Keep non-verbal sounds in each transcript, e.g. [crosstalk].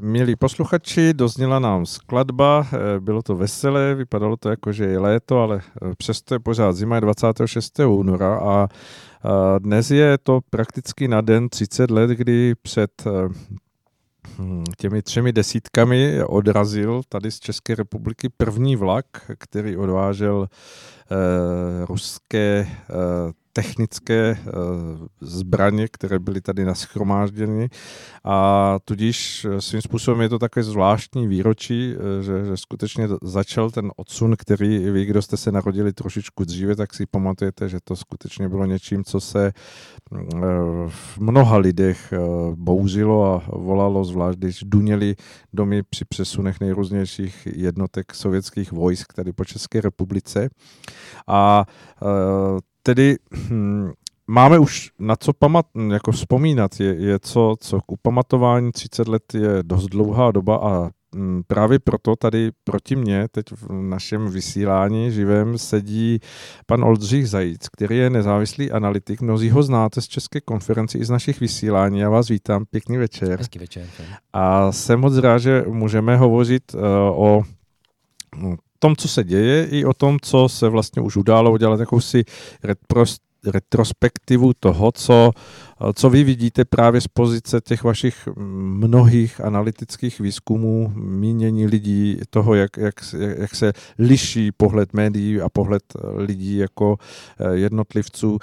milí posluchači, dozněla nám skladba, eh, bylo to veselé, vypadalo to jako, že je léto, ale eh, přesto je pořád zima, je 26. února a dnes je to prakticky na den 30 let, kdy před hm, těmi třemi desítkami odrazil tady z České republiky první vlak, který odvážel eh, ruské eh, technické eh, zbraně, které byly tady naschromážděny a tudíž eh, svým způsobem je to také zvláštní výročí, eh, že, že skutečně začal ten odsun, který vy, kdo jste se narodili trošičku dříve, tak si pamatujete, že to skutečně bylo něčím, co se v mnoha lidech bouřilo a volalo, zvlášť když duněli domy při přesunech nejrůznějších jednotek sovětských vojsk tady po České republice. A tedy hm, máme už na co pamat, jako vzpomínat, je, je co, co k upamatování 30 let je dost dlouhá doba a hm, právě proto tady proti mně teď v našem vysílání živém sedí pan Oldřich Zajíc, který je nezávislý analytik. Mnozí ho znáte z České konferenci i z našich vysílání. Já vás vítám, pěkný večer. Hezký večer. A jsem moc rád, že můžeme hovořit uh, o no, tom, co se děje, i o tom, co se vlastně už událo, udělat jakousi retrost, retrospektivu toho, co, co vy vidíte právě z pozice těch vašich mnohých analytických výzkumů, mínění lidí, toho, jak, jak, jak se liší pohled médií a pohled lidí jako eh, jednotlivců.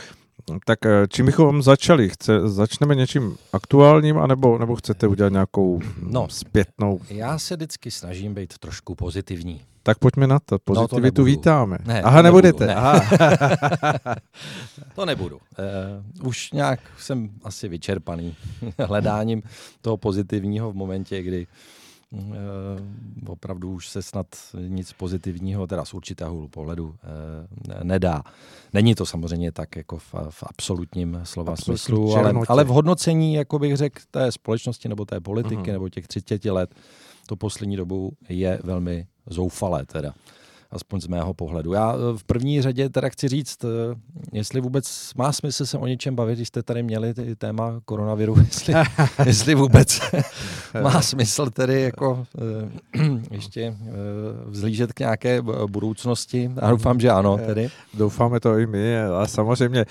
Tak eh, čím bychom začali? Chce, začneme něčím aktuálním, anebo, nebo chcete udělat nějakou no, zpětnou? Já se vždycky snažím být trošku pozitivní. Tak pojďme na to. Pozitivitu no, to vítáme. Ne, Aha, nebudete. Ne. Aha. to nebudu. Uh, [laughs] už nějak jsem asi vyčerpaný [laughs] hledáním toho pozitivního v momentě, kdy uh, opravdu už se snad nic pozitivního, teda z určitého pohledu, uh, nedá. Není to samozřejmě tak jako v, v absolutním slova Absolutní smyslu, ale, ale v hodnocení, jako bych řekl, té společnosti nebo té politiky uh-huh. nebo těch 30 let, to poslední dobou je velmi zoufalé teda aspoň z mého pohledu. Já eh, v první řadě teda chci říct, eh, jestli vůbec má smysl se o něčem bavit, když jste tady měli ty téma koronaviru, [laughs] jestli, [laughs] jestli vůbec [laughs] má smysl tedy jako eh, [clears throat] ještě vzlížet k nějaké budoucnosti. Já doufám, že ano tedy. Doufáme to i my a samozřejmě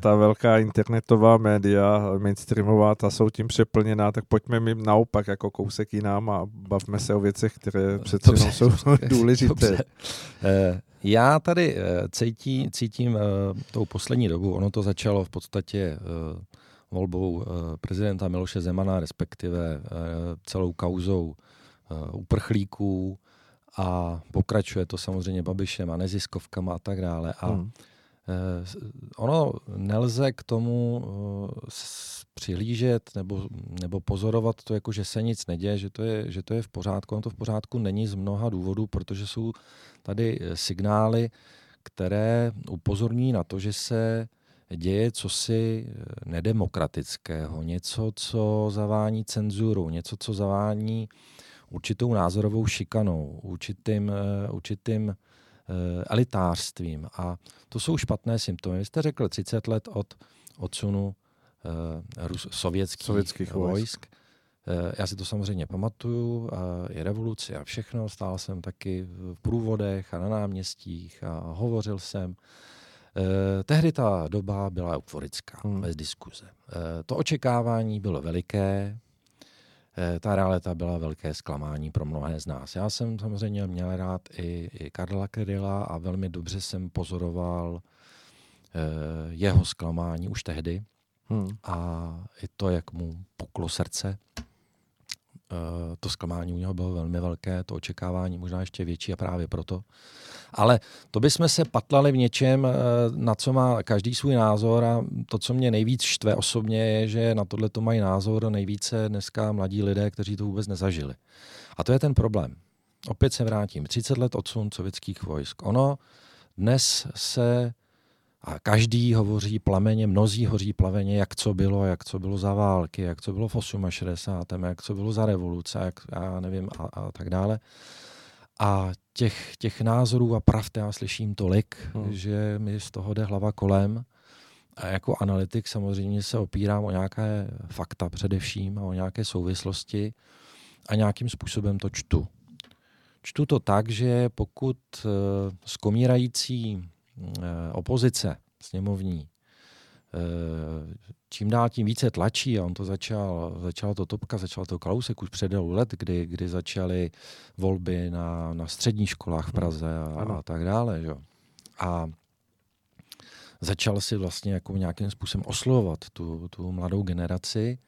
ta velká internetová média, mainstreamová, ta jsou tím přeplněná, tak pojďme mi naopak jako kousek jinam a bavme se o věcech, které přece jsou důležité. Dobře. Eh, já tady eh, cítí, cítím eh, tou poslední dobu, ono to začalo v podstatě volbou prezidenta Miloše Zemana, respektive celou kauzou uprchlíků a pokračuje to samozřejmě Babišem a neziskovkama a tak dále. A hmm. Ono nelze k tomu přihlížet nebo, nebo pozorovat to, jako že se nic neděje, že to, je, že to je v pořádku. Ono to v pořádku není z mnoha důvodů, protože jsou tady eh, signály, které upozorní na to, že se děje cosi eh, nedemokratického, něco, co zavání cenzuru, něco, co zavání určitou názorovou šikanou, určitým, eh, určitým elitářstvím. A to jsou špatné symptomy. Vy jste řekl 30 let od odsunu sovětských, sovětských vojsk. vojsk. Eh, já si to samozřejmě pamatuju, i revoluci a všechno. Stál jsem taky v průvodech a na náměstích a hovořil jsem. Eh, tehdy ta doba byla euforická, hmm. bez diskuze. Eh, to očekávání bylo veliké, ta realita byla velké zklamání pro mnohé z nás. Já jsem samozřejmě měl rád i, i Karla Kryla a velmi dobře jsem pozoroval jeho zklamání už tehdy. Hmm. A i to, jak mu puklo srdce, Eh, to zklamání u něho bylo velmi velké, to očekávání možná ještě větší a právě proto. Ale to bychom se patlali v něčem, eh, na co má každý svůj názor a to, co mě nejvíc štve osobně, je, že na tohle to mají názor nejvíce dneska mladí lidé, kteří to vůbec nezažili. A to je ten problém. Opět se vrátím. 30 let odsun sovětských vojsk. Ono dnes se a každý hovoří plameně, mnozí hoří plameně, jak co bylo, jak co bylo za války, jak co bylo v 68. jak co bylo za revoluce, jak já nevím a, a tak dále. A těch, těch názorů a pravd já slyším tolik, hmm. že mi z toho jde hlava kolem. A jako analytik samozřejmě se opírám o nějaké fakta především a o nějaké souvislosti. a nějakým způsobem to čtu. Čtu to tak, že pokud skomírající opozice sněmovní čím dál tím více tlačí a on to začal, začal to Topka, začal to Kalousek už před let, kdy, kdy začaly volby na, na středních školách v Praze a, a tak dále. Že? A začal si vlastně jako nějakým způsobem oslovovat tu, tu mladou generaci,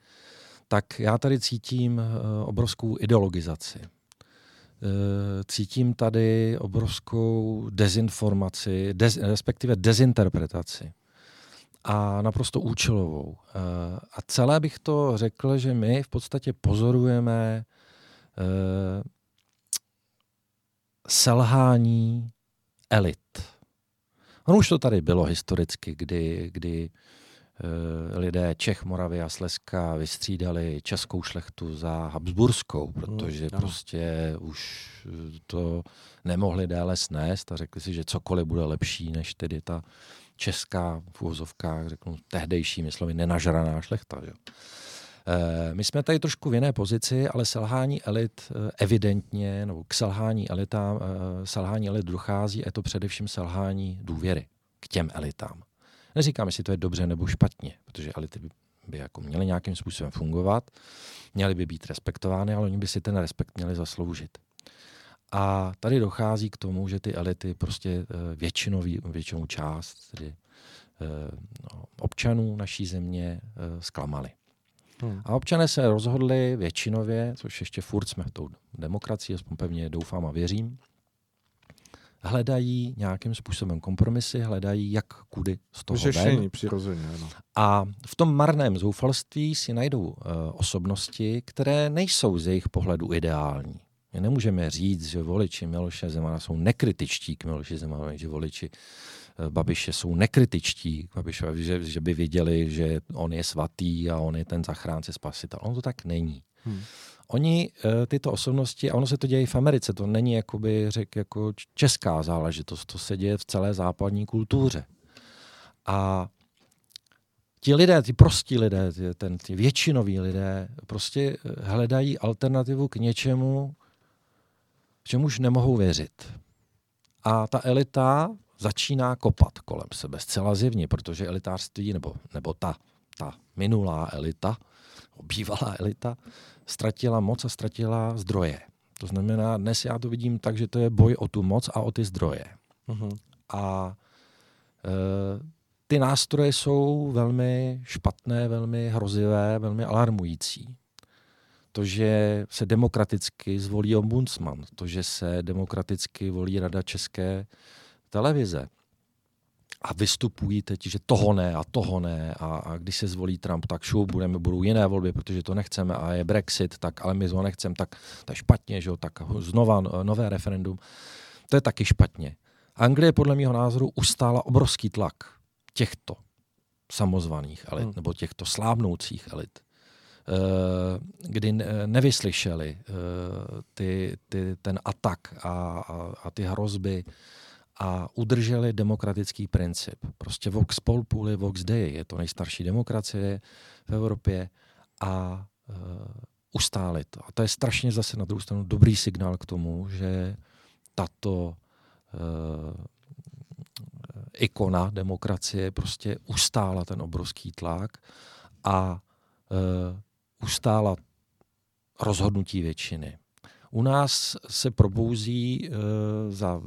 tak já tady cítím uh, obrovskou ideologizaci. Uh, cítím tady obrovskou dezinformaci, dez, respektive dezinterpretaci a naprosto účelovou. Uh, a celé bych to řekl, že my v podstatě pozorujeme uh, selhání elit Ono už to tady bylo historicky, kdy, kdy e, lidé Čech, Moravy a Slezska vystřídali českou šlechtu za Habsburskou, protože hmm, prostě už to nemohli déle snést a řekli si, že cokoliv bude lepší než tedy ta česká v úvozovkách, řeknu, tehdejší, myslím, nenažraná šlechta. Že? Eh, my jsme tady trošku v jiné pozici, ale selhání elit eh, evidentně, nebo k selhání elitám, eh, selhání elit dochází, je to především selhání důvěry k těm elitám. Neříkám, jestli to je dobře nebo špatně, protože elity by, by jako měly nějakým způsobem fungovat, měly by být respektovány, ale oni by si ten respekt měli zasloužit. A tady dochází k tomu, že ty elity prostě většinový, většinou část tedy, no, občanů naší země zklamaly. Hmm. A občané se rozhodli většinově, což ještě furt jsme v tou demokracii, aspoň pevně doufám a věřím, hledají nějakým způsobem kompromisy, hledají, jak kudy z toho Řešení ven. přirozeně. Ano. A v tom marném zoufalství si najdou uh, osobnosti, které nejsou z jejich pohledu ideální. My nemůžeme říct, že voliči Miloše Zemana jsou nekritičtí k Miloši Zemanovi, že voliči Eh, Babiše jsou nekritičtí, Babišovi, že, že by věděli, že on je svatý a on je ten zachránce spasitel. On to tak není. Hmm. Oni, eh, tyto osobnosti, a ono se to děje v Americe, to není, jakoby, řek, jako česká záležitost, to se děje v celé západní kultuře. A ti lidé, ty prostí lidé, ty, ten, ty většinoví lidé prostě eh, hledají alternativu k něčemu, čemuž nemohou věřit. A ta elita začíná kopat kolem sebe zcela zjevně, protože elitářství, nebo, nebo ta, ta minulá elita, bývalá elita, ztratila moc a ztratila zdroje. To znamená, dnes já to vidím tak, že to je boj o tu moc a o ty zdroje. Uh-huh. A e, ty nástroje jsou velmi špatné, velmi hrozivé, velmi alarmující. To, že se demokraticky zvolí ombudsman, to, že se demokraticky volí Rada České televize a vystupují teď, že toho ne a toho ne a, a když se zvolí Trump, tak šup, budeme, budou jiné volby, protože to nechceme a je Brexit, tak ale my ho nechceme, tak to je špatně, že jo, tak znova nové referendum. To je taky špatně. Anglie podle mého názoru ustála obrovský tlak těchto samozvaných elit, hmm. nebo těchto slávnoucích elit, eh, kdy nevyslyšeli eh, ty, ty, ten atak a, a, a ty hrozby a udrželi demokratický princip. Prostě Vox Populi, Vox Dei, je to nejstarší demokracie v Evropě a uh, ustáli to. A to je strašně zase na druhou stranu dobrý signál k tomu, že tato uh, ikona demokracie prostě ustála ten obrovský tlak a uh, ustála rozhodnutí většiny. U nás se probouzí uh, za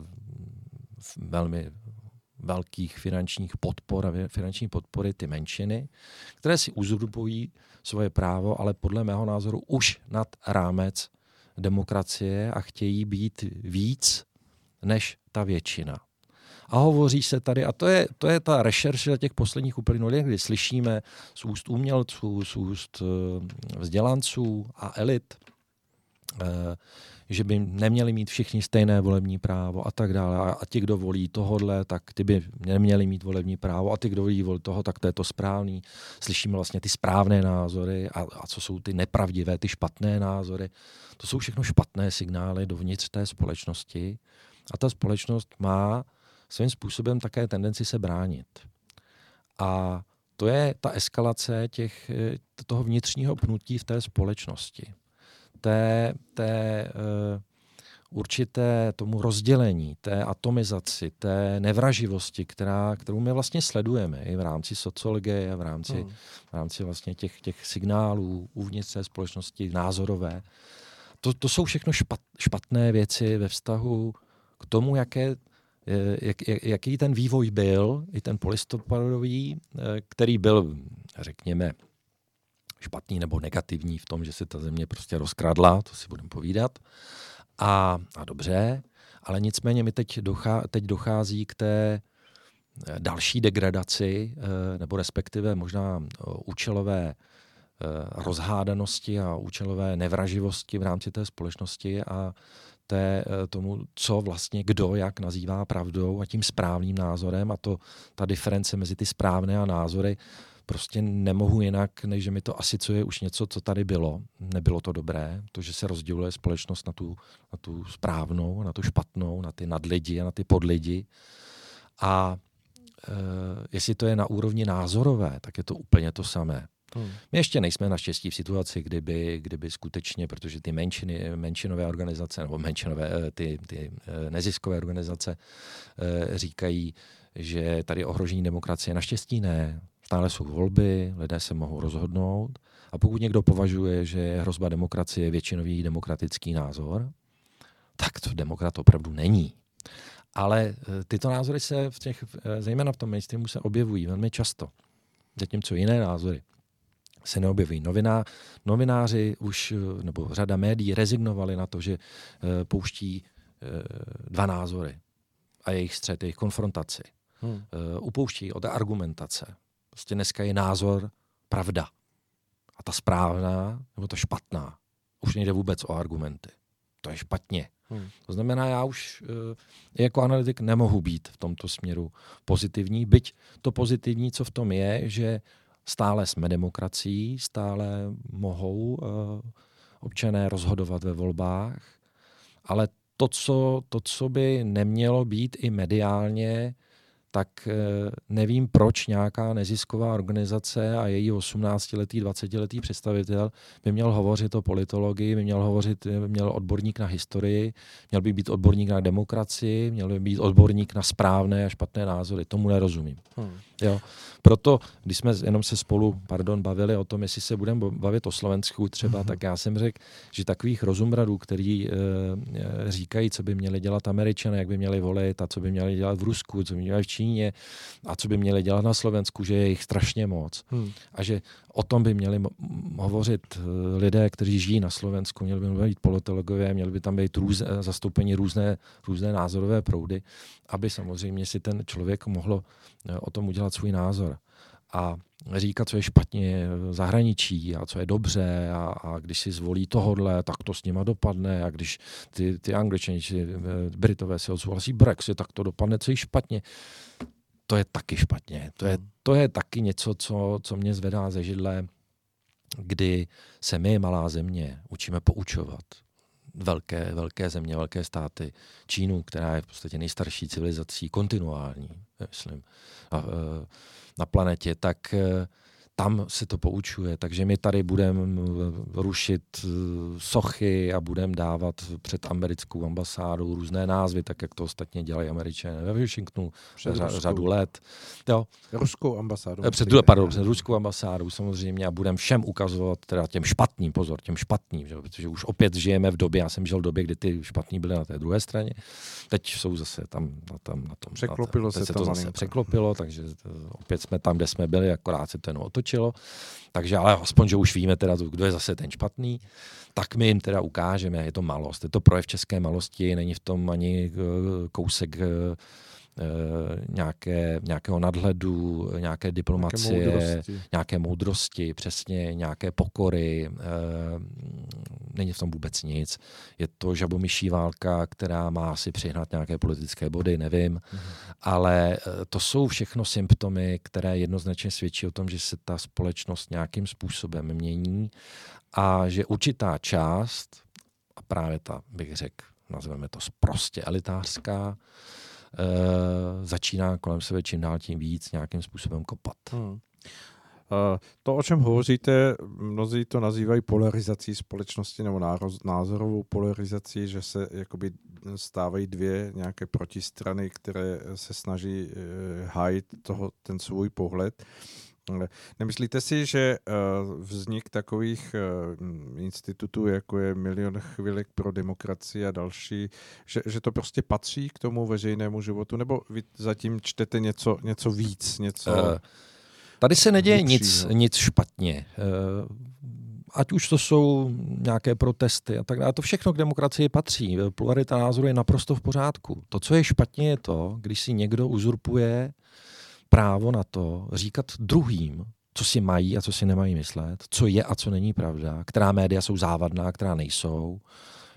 velmi velkých finančních podpor a finanční podpory ty menšiny, které si uzurpují svoje právo, ale podle mého názoru už nad rámec demokracie a chtějí být víc než ta většina. A hovoří se tady, a to je, to je ta rešerše těch posledních uplynulých, kdy slyšíme z úst umělců, z úst eh, vzdělanců a elit, eh, že by neměli mít všichni stejné volební právo a tak dále. A ti, kdo volí tohodle, tak ty by neměli mít volební právo a ty, kdo volí toho, tak to je to správný. Slyšíme vlastně ty správné názory a, a co jsou ty nepravdivé, ty špatné názory. To jsou všechno špatné signály dovnitř té společnosti a ta společnost má svým způsobem také tendenci se bránit. A to je ta eskalace těch, toho vnitřního pnutí v té společnosti té, té uh, určité tomu rozdělení, té atomizaci, té nevraživosti, která, kterou my vlastně sledujeme i v rámci sociologie, v rámci, hmm. v rámci vlastně těch, těch signálů uvnitř té společnosti názorové. To, to jsou všechno špat, špatné věci ve vztahu k tomu, jaké, jak, jaký ten vývoj byl, i ten polistopadový, který byl, řekněme, špatný nebo negativní v tom, že se ta země prostě rozkradla, to si budeme povídat. A, a dobře, ale nicméně mi teď, dochá, teď dochází k té eh, další degradaci, eh, nebo respektive možná eh, účelové rozhádanosti a účelové nevraživosti v rámci té společnosti a té, tomu, co vlastně kdo jak nazývá pravdou a tím správným názorem a to ta diference mezi ty správné a názory prostě nemohu jinak, než že mi to asi co je už něco, co tady bylo. Nebylo to dobré, to, že se rozděluje společnost na tu, na tu správnou, na tu špatnou, na ty nadlidi a na ty podlidi. A e, jestli to je na úrovni názorové, tak je to úplně to samé. Hmm. My ještě nejsme naštěstí v situaci, kdyby, kdyby skutečně, protože ty menšiny, menšinové organizace nebo menšinové, e, ty, ty e, neziskové organizace říkají, že tady ohrožení demokracie. Naštěstí ne. Stále jsou volby, lidé se mohou rozhodnout. A pokud někdo považuje, že je hrozba demokracie většinový demokratický názor, tak to demokrat opravdu není. Ale e, tyto názory se v těch, e, zejména v tom mainstreamu se objevují velmi často. Zatímco jiné názory se neobjevují. Noviná, novináři už, e, nebo řada médií rezignovali na to, že pouští dva názory a jejich střet, jejich konfrontaci. Hmm. Upouští od argumentace. Prostě dneska je názor pravda. A ta správná nebo ta špatná. Už nejde vůbec o argumenty. To je špatně. Hmm. To znamená, já už e, jako analytik nemohu být v tomto směru pozitivní, byť to pozitivní, co v tom je, že stále jsme demokracií, stále mohou e, občané rozhodovat ve volbách, ale to co, to, co by nemělo být i mediálně tak eh, nevím, proč nějaká nezisková organizace a její 18-letý, 20-letý představitel by měl hovořit o politologii, by měl hovořit, by měl odborník na historii, měl by být odborník na demokracii, měl by být odborník na správné a špatné názory. Tomu nerozumím. Hmm. Jo. Proto, když jsme jenom se spolu, pardon, bavili o tom, jestli se budeme bavit o Slovensku třeba, hmm. tak já jsem řekl, že takových rozumradů, který e, říkají, co by měli dělat Američané, jak by měli volit a co by měli dělat v Rusku, co by měli v Číně a co by měli dělat na Slovensku, že je jich strašně moc. Hmm. A že o tom by měli hovořit eh, lidé, kteří žijí na Slovensku, měli by být politologové, měli by tam být růz, zastoupení různé, různé názorové proudy, aby samozřejmě si ten člověk mohlo eh, o tom udělat svůj názor. A říkat, co je špatně v zahraničí a co je dobře a, a když si zvolí tohodle, tak to s nima dopadne a když ty, ty angličani či eh, Britové si odsouhlasí Brexit, tak to dopadne co je špatně. To je taky špatně. To je, to je taky něco, co, co mě zvedá ze židle, kdy se my, malá země, učíme poučovat velké, velké země, velké státy, Čínu, která je v podstatě nejstarší civilizací, kontinuální, myslím, na, eh, na planetě, tak eh, tam se to poučuje, takže my tady budeme rušit eh, sochy a budeme dávat před americkou ambasádou různé názvy, tak jak to ostatně dělají američané ve Washingtonu před řa, řadu let. Jo. Ruskou ambasádou. Eh, před, pardon, před ruskou ambasádou samozřejmě a budeme všem ukazovat, teda těm špatným, pozor, těm špatným, že? protože už opět žijeme v době, já jsem žil v době, kdy ty špatní byly na té druhé straně, teď jsou zase tam na, tam, na tom. Překlopilo na, se, se to zase překlopilo, takže opět jsme tam, kde jsme byli, akorát se to jenom otočilo. Takže ale aspoň, že už víme teda, kdo je zase ten špatný, tak my jim teda ukážeme, je to malost. Je to projev české malosti, není v tom ani eh, kousek Eh, nějaké, nějakého nadhledu, nějaké diplomacie, nějaké moudrosti. nějaké moudrosti, přesně nějaké pokory. Eh, není v tom vůbec nic. Je to žabomyší válka, která má si přihnat nějaké politické body, nevím. Mhm. Ale eh, to jsou všechno symptomy, které jednoznačně svědčí o tom, že se ta společnost nějakým způsobem mění a že určitá část, a právě ta, bych řekl, nazveme to prostě elitářská, začíná kolem sebe čím dál tím víc nějakým způsobem kopat. Hmm. To, o čem hovoříte, mnozí to nazývají polarizací společnosti nebo názorovou polarizací, že se jakoby stávají dvě nějaké protistrany, které se snaží eh, hájit toho, ten svůj pohled. Nemyslíte si, že eh, vznik takových eh, institutů, jako je Milion chvilek pro demokracii a další, že, že to prostě patří k tomu veřejnému životu, nebo vy zatím čtete něco, něco víc, něco... Uh, tady se neděje nic, nic špatně. Ať už to jsou nějaké protesty a tak dále, to všechno k demokracii patří. Pluralita názoru je naprosto v pořádku. To, co je špatně, je to, když si někdo uzurpuje právo na to říkat druhým, co si mají a co si nemají myslet, co je a co není pravda, která média jsou závadná, která nejsou,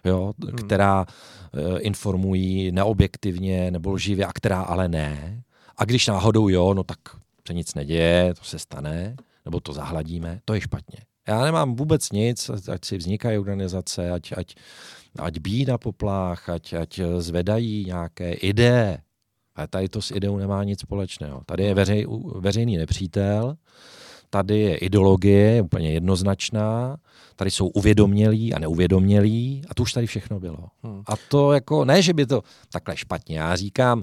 jo, hmm. která uh, informují neobjektivně nebo lživě a která ale ne. A když náhodou jo, no tak se nic neděje, to se stane, nebo to zahladíme, to je špatně. Já nemám vůbec nic, ať si vznikají organizace, ať, ať, ať bíjí na poplách, ať, ať zvedají nějaké ideje, ale tady to s ideou nemá nic společného. Tady je veřej, veřejný nepřítel, tady je ideologie úplně jednoznačná, tady jsou uvědomělí a neuvědomělí a to už tady všechno bylo. Hmm. A to jako, ne, že by to takhle špatně, já říkám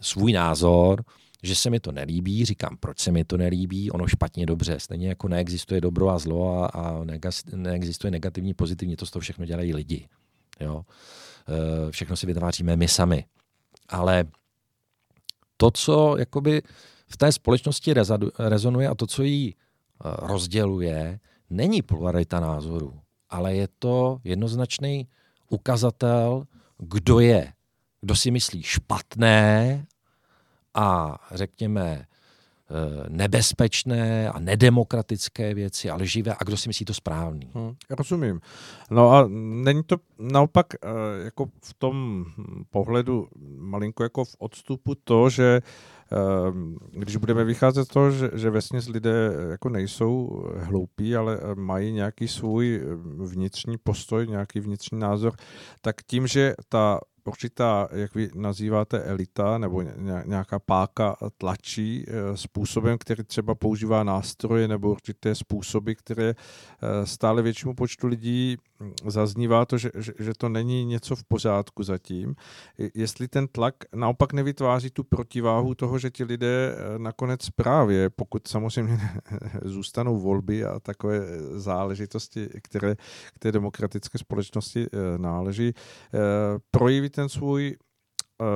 svůj názor, že se mi to nelíbí, říkám, proč se mi to nelíbí, ono špatně, dobře, stejně jako neexistuje dobro a zlo a, a neexistuje negativní, pozitivní, to z toho všechno dělají lidi. Jo? E, všechno si vytváříme my sami. Ale to, co jakoby v té společnosti rezonuje a to, co ji eh, rozděluje, není pluralita názorů, ale je to jednoznačný ukazatel, kdo je, kdo si myslí špatné a řekněme nebezpečné a nedemokratické věci, ale živé a kdo si myslí to správný. Hmm, rozumím. No a není to naopak eh, jako v tom pohledu malinko jako v odstupu to, že eh, když budeme vycházet z toho, že, že vesměs lidé jako nejsou hloupí, ale mají nějaký svůj vnitřní postoj, nějaký vnitřní názor, tak tím, že ta určitá, jak vy nazýváte, elita nebo nějaká páka tlačí eh, způsobem, který třeba používá nástroje nebo určité způsoby, které eh, stále většímu počtu lidí hm, zaznívá to, že, že, to není něco v pořádku zatím. Jestli ten tlak naopak nevytváří tu protiváhu toho, že ti lidé eh, nakonec právě, pokud samozřejmě [laughs] zůstanou volby a takové záležitosti, které k té demokratické společnosti náleží, projeví ten svůj uh,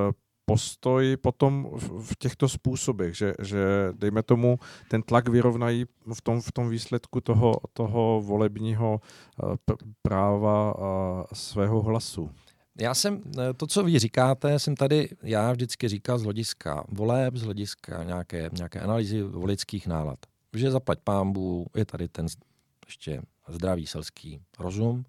postoj potom v, těchto způsobech, že, že dejme tomu ten tlak vyrovnají v tom, v tom výsledku toho, toho volebního uh, práva a svého hlasu. Já jsem, eh, to, co vy říkáte, jsem tady, já vždycky říkal z hlediska voleb, z hlediska nějaké, nějaké analýzy volických nálad. Že zaplať pámbu, je tady ten ještě zdravý selský rozum,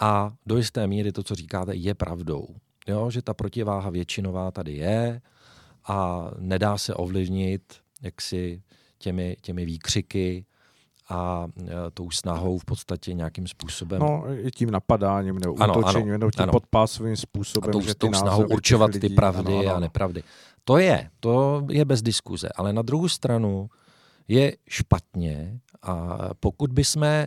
a do jisté míry to, co říkáte, je pravdou. Jo, že ta protiváha většinová tady je a nedá se ovlivnit jaksi těmi, těmi výkřiky a e, tou snahou v podstatě nějakým způsobem. No, i tím napadáním nebo ano, útočením, ano, nebo tím ano. podpásovým způsobem. A tou, že tou snahou určovat lidí, ty pravdy ano, ano. a nepravdy. To je, to je bez diskuze. Ale na druhou stranu je špatně a pokud bychom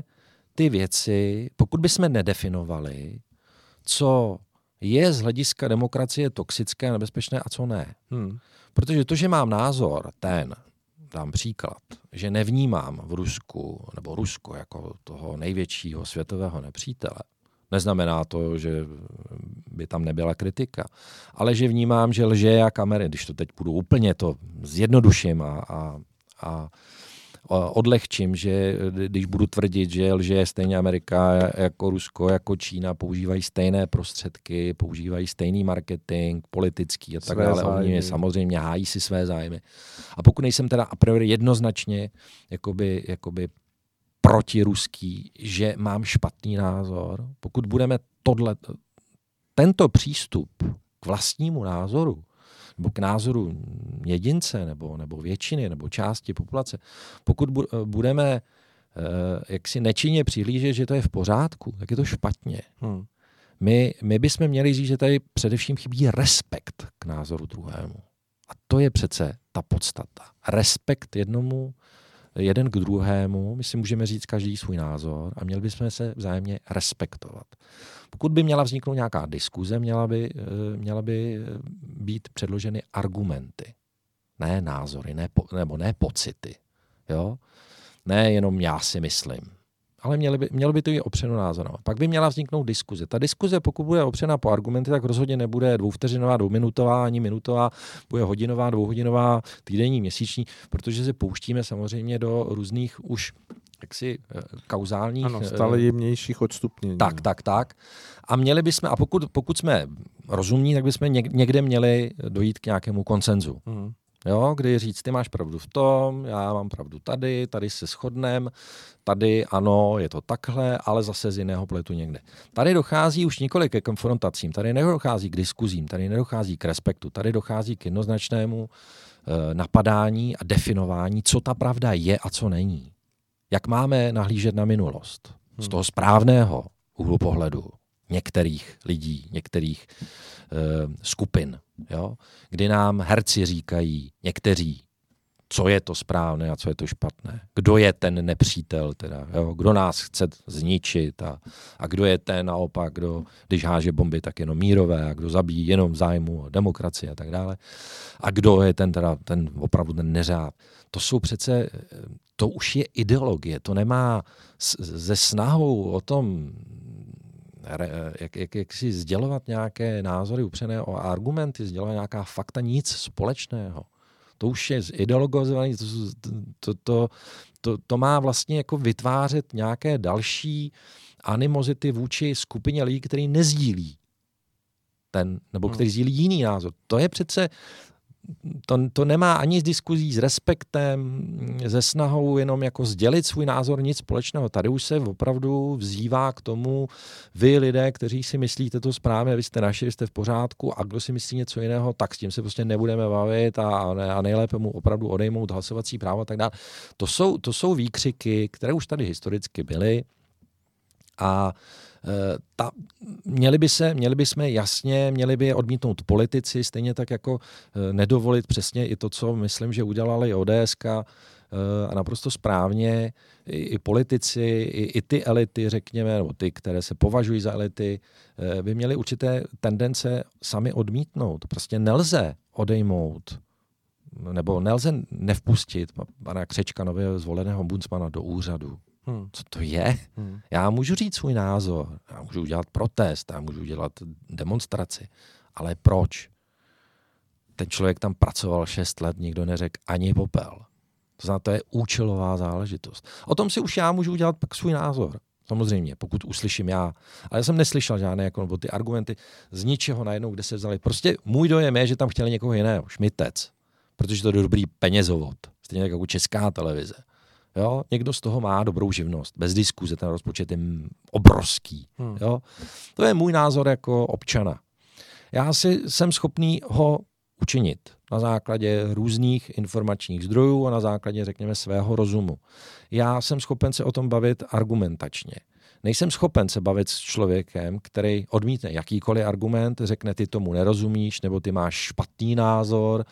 ty věci, pokud bychom nedefinovali, co je z hlediska demokracie toxické a nebezpečné a co ne. Hmm. Protože to, že mám názor ten, dám příklad, že nevnímám v Rusku nebo Rusko jako toho největšího světového nepřítele, neznamená to, že by tam nebyla kritika, ale že vnímám, že lže a kamery, když to teď budu úplně to zjednoduším a, a, a odlehčím, že když budu tvrdit, že lže stejně Amerika jako Rusko, jako Čína, používají stejné prostředky, používají stejný marketing, politický a tak své dále. Zájmy. Oni samozřejmě hájí si své zájmy. A pokud nejsem teda a priori jednoznačně jakoby, jakoby protiruský, že mám špatný názor, pokud budeme tohle, tento přístup k vlastnímu názoru nebo k názoru jedince nebo, nebo většiny nebo části populace, pokud budeme eh, jak si nečinně přihlížet, že to je v pořádku, tak je to špatně. Hmm. My, my bychom měli říct, že tady především chybí respekt k názoru druhému. A to je přece ta podstata. Respekt jednomu jeden k druhému, my si můžeme říct každý svůj názor a měli bychom se vzájemně respektovat. Pokud by měla vzniknout nějaká diskuze, měla by, eh, měla by eh, být předloženy argumenty, ne názory, ne, nebo ne pocity. Jo? Ne jenom já si myslím ale měly by, mělo by to i opřeno názorem. Pak by měla vzniknout diskuze. Ta diskuze, pokud bude opřena po argumenty, tak rozhodně nebude dvouvteřinová, dvouminutová, ani minutová, bude hodinová, dvouhodinová, týdenní, měsíční, protože se pouštíme samozřejmě do různých už jaksi eh, kauzálních... Ano, stále eh, jemnějších odstupnění. Tak, tak, tak. A měli bychom, a pokud, pokud jsme rozumní, tak bychom někde měli dojít k nějakému konsenzu. Mm. Jo, kdy říct, ty máš pravdu v tom, já mám pravdu tady, tady se shodnem, tady ano, je to takhle, ale zase z jiného pletu někde. Tady dochází už nikoli ke konfrontacím, tady nedochází k diskuzím, tady nedochází k respektu, tady dochází k jednoznačnému e, napadání a definování, co ta pravda je a co není. Jak máme nahlížet na minulost z toho správného úhlu pohledu některých lidí, některých e, skupin jo? kdy nám herci říkají, někteří, co je to správné a co je to špatné. Kdo je ten nepřítel, teda, jo? kdo nás chce zničit a, a kdo je ten naopak, kdo, když háže bomby, tak jenom mírové a kdo zabíjí jenom v zájmu demokracie a tak dále. A kdo je ten, teda, ten opravdu ten neřád. To jsou přece, to už je ideologie, to nemá se snahou o tom jak, jak, jak si sdělovat nějaké názory upřené o argumenty, sdělovat nějaká fakta, nic společného. To už je zideologizované, to, to, to, to, to má vlastně jako vytvářet nějaké další animozity vůči skupině lidí, který nezdílí ten, nebo hmm. který sdílí jiný názor. To je přece to, to nemá ani s diskuzí, s respektem, ze snahou jenom jako sdělit svůj názor, nic společného. Tady už se opravdu vzývá k tomu, vy lidé, kteří si myslíte to správně, vy jste naši, vy jste v pořádku a kdo si myslí něco jiného, tak s tím se prostě nebudeme bavit a, a nejlépe mu opravdu odejmout hlasovací právo a tak dále. To jsou, to jsou výkřiky, které už tady historicky byly a Eh, ta, měli, by se, měli by jsme jasně, měli by odmítnout politici, stejně tak jako eh, nedovolit přesně i to, co myslím, že udělali ODSK eh, a naprosto správně i, i politici, i, i ty elity, řekněme, nebo ty, které se považují za elity, by měly určité tendence sami odmítnout. Prostě nelze odejmout nebo nelze nevpustit pana Křečka, nového zvoleného buncmana, do úřadu. Hmm. Co to je? Hmm. Já můžu říct svůj názor, já můžu udělat protest, já můžu udělat demonstraci, ale proč? Ten člověk tam pracoval šest let, nikdo neřekl ani popel. To znamená, to je účelová záležitost. O tom si už já můžu udělat pak svůj názor. Samozřejmě, pokud uslyším já. Ale já jsem neslyšel žádné jako, nebo ty argumenty z ničeho najednou, kde se vzali. Prostě můj dojem je, že tam chtěli někoho jiného, šmitec. Protože to je dobrý penězovod. Stejně jako česká televize. Jo? Někdo z toho má dobrou živnost, bez diskuze, ten rozpočet je obrovský. Hmm. Jo? To je můj názor jako občana. Já si jsem schopný ho učinit na základě různých informačních zdrojů a na základě, řekněme, svého rozumu. Já jsem schopen se o tom bavit argumentačně. Nejsem schopen se bavit s člověkem, který odmítne jakýkoliv argument, řekne, ty tomu nerozumíš, nebo ty máš špatný názor,